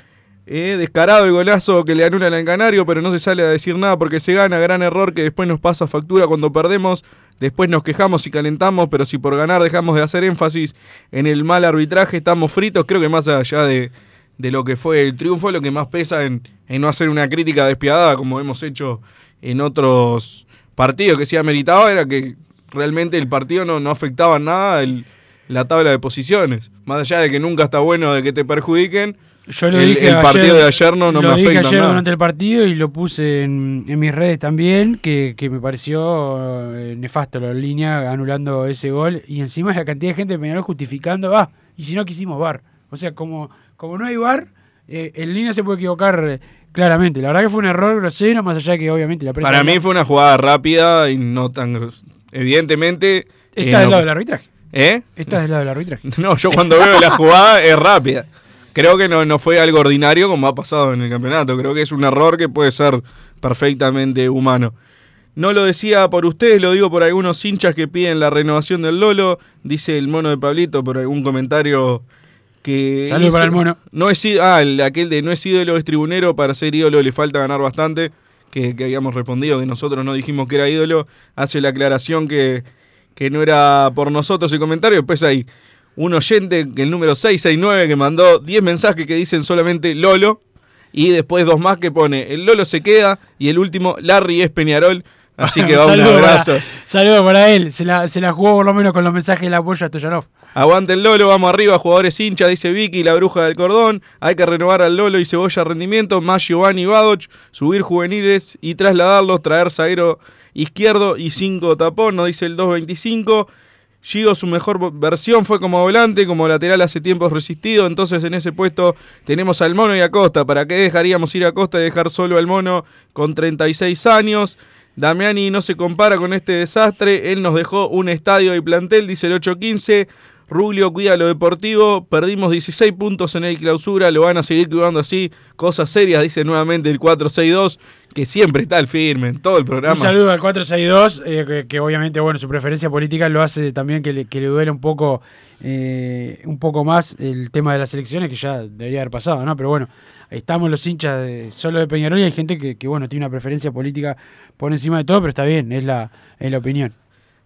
Eh, descarado el golazo que le anula al Canario, pero no se sale a decir nada porque se gana. Gran error que después nos pasa factura cuando perdemos. Después nos quejamos y calentamos, pero si por ganar dejamos de hacer énfasis en el mal arbitraje, estamos fritos. Creo que más allá de, de lo que fue el triunfo, lo que más pesa en, en no hacer una crítica despiadada como hemos hecho en otros partidos que se ha meritado, era que realmente el partido no, no afectaba nada el- la tabla de posiciones. Más allá de que nunca está bueno de que te perjudiquen, Yo lo el, dije el ayer- partido de ayer no, no lo me dije afecta ayer nada. durante el partido y lo puse en, en mis redes también, que, que me pareció eh, nefasto la línea anulando ese gol y encima la cantidad de gente de Peñarol justificando, ah, y si no quisimos VAR. O sea, como, como no hay VAR, eh, el línea se puede equivocar eh, claramente. La verdad que fue un error grosero, más allá de que obviamente la. Para mí fue una jugada rápida y no tan... gros- Evidentemente... eh, Está del no- lado del arbitraje. ¿Eh? Está del lado del arbitraje. No, yo cuando veo la jugada es rápida. Creo que no, no fue algo ordinario como ha pasado en el campeonato. Creo que es un error que puede ser perfectamente humano. No lo decía por ustedes, lo digo por algunos hinchas que piden la renovación del Lolo. Dice el mono de Pablito por algún comentario que. Saludos hizo. para el mono. No es, ah, el, aquel de no es ídolo, es tribunero. Para ser ídolo le falta ganar bastante. Que, que habíamos respondido que nosotros no dijimos que era ídolo. Hace la aclaración que, que no era por nosotros el comentario. Después hay un oyente, que el número 669, que mandó 10 mensajes que dicen solamente Lolo. Y después dos más que pone el Lolo se queda. Y el último, Larry es Peñarol. Así que va un abrazo. Saludos para él. Se la, se la jugó por lo menos con los mensajes del apoyo a Stoyanov. Aguante el Lolo, vamos arriba, jugadores hinchas, dice Vicky, la bruja del cordón. Hay que renovar al Lolo y Cebolla rendimiento, más Giovanni Badoch, subir juveniles y trasladarlos, traer zaguero izquierdo y 5 tapón, nos dice el 225. Gigo su mejor versión fue como volante, como lateral hace tiempo resistido, entonces en ese puesto tenemos al Mono y a Costa. ¿Para qué dejaríamos ir a Costa y dejar solo al Mono con 36 años? Damiani no se compara con este desastre, él nos dejó un estadio y plantel, dice el 815. Rubio cuida lo deportivo, perdimos 16 puntos en el clausura, lo van a seguir cuidando así, cosas serias, dice nuevamente el 462, que siempre está al firme en todo el programa. Un saludo al 462, eh, que, que obviamente bueno su preferencia política lo hace también que le, que le duele un poco eh, un poco más el tema de las elecciones, que ya debería haber pasado, ¿no? Pero bueno, estamos los hinchas de- solo de Peñarol y hay gente que, que, bueno tiene una preferencia política por encima de todo, pero está bien, es la, es la opinión.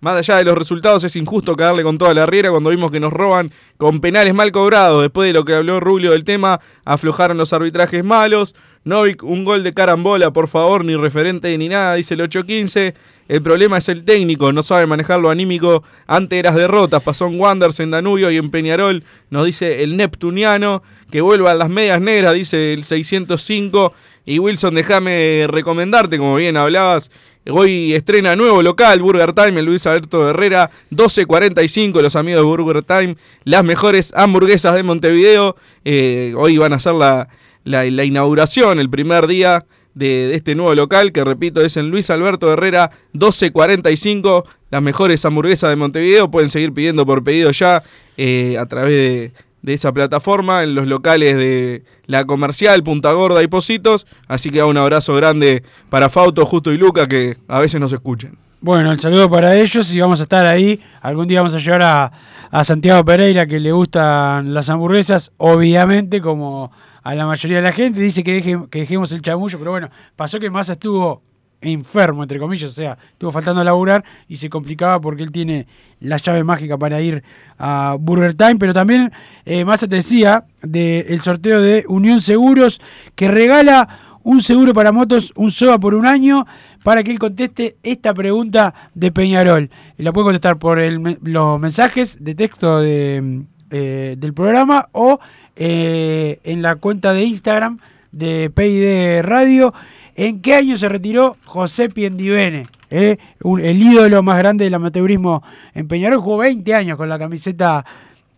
Más allá de los resultados, es injusto caerle con toda la riera cuando vimos que nos roban con penales mal cobrados. Después de lo que habló Rubio del tema, aflojaron los arbitrajes malos. Novik, un gol de carambola, por favor, ni referente ni nada, dice el 815. El problema es el técnico, no sabe manejar lo anímico ante las derrotas. Pasó en Wanderers, en Danubio y en Peñarol, nos dice el Neptuniano. Que vuelvan las medias negras, dice el 605. Y Wilson, déjame recomendarte, como bien hablabas, Hoy estrena nuevo local, Burger Time, el Luis Alberto Herrera, 12.45, los amigos de Burger Time, las mejores hamburguesas de Montevideo. Eh, hoy van a hacer la, la- inauguración, el primer día de, de este nuevo local, que repito es en Luis Alberto Herrera, 12.45, las mejores hamburguesas de Montevideo. Pueden seguir pidiendo por pedido ya eh, a través de, de esa plataforma en los locales de la comercial, Punta Gorda y Positos. Así que un abrazo grande para Fauto, Justo y Luca que a veces nos escuchan. Bueno, el saludo para ellos y vamos a estar ahí. Algún día vamos a llegar a, a Santiago Pereira que le gustan las hamburguesas, obviamente como a la mayoría de la gente. Dice que, deje- que dejemos el chamullo, pero bueno, pasó que Massa estuvo enfermo, entre comillas, o sea, estuvo faltando a laburar y se complicaba porque él tiene la llave mágica para ir a Burger Time, pero también eh, Massa te decía del sorteo de Unión Seguros que regala un seguro para motos, un SOA por un año, para que él conteste esta pregunta de Peñarol. La puede contestar por los mensajes de texto eh, del programa o eh, en la cuenta de Instagram de PID Radio. ¿En qué año se retiró José Piendivene? Eh, el ídolo más grande del amateurismo en Peñarol. Jugó 20 años con la camiseta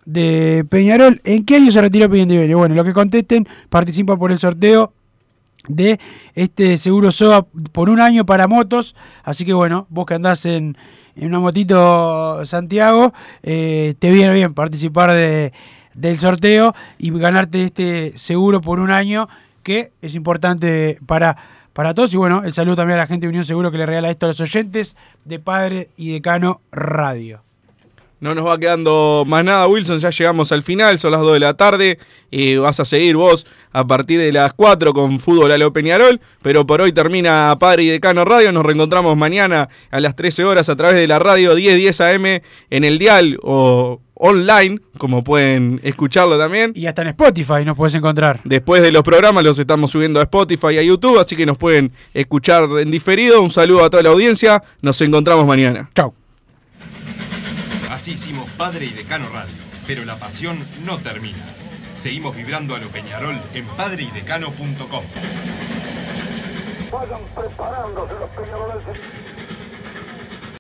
de Peñarol. ¿En qué año se retiró Piendivene? Bueno, lo que contesten participan por el sorteo de este seguro SOA por un año para motos. Así que bueno, vos que andás en, en una motito Santiago, eh, te viene bien participar de, del sorteo y ganarte este seguro por un año que es importante para, para todos. Y bueno, el saludo también a la gente de Unión Seguro que le regala esto a los oyentes de Padre y Decano Radio. No nos va quedando más nada, Wilson. Ya llegamos al final, son las 2 de la tarde. Y vas a seguir vos a partir de las 4 con Fútbol a lo Peñarol. Pero por hoy termina Padre y Decano Radio. Nos reencontramos mañana a las 13 horas a través de la radio 1010 AM en el Dial o online, como pueden escucharlo también. Y hasta en Spotify nos puedes encontrar. Después de los programas los estamos subiendo a Spotify y a YouTube, así que nos pueden escuchar en diferido. Un saludo a toda la audiencia. Nos encontramos mañana. Chau. Así hicimos Padre y Decano Radio, pero la pasión no termina. Seguimos vibrando a lo Peñarol en padreidecano.com. Vayan preparándose los peñarolenses.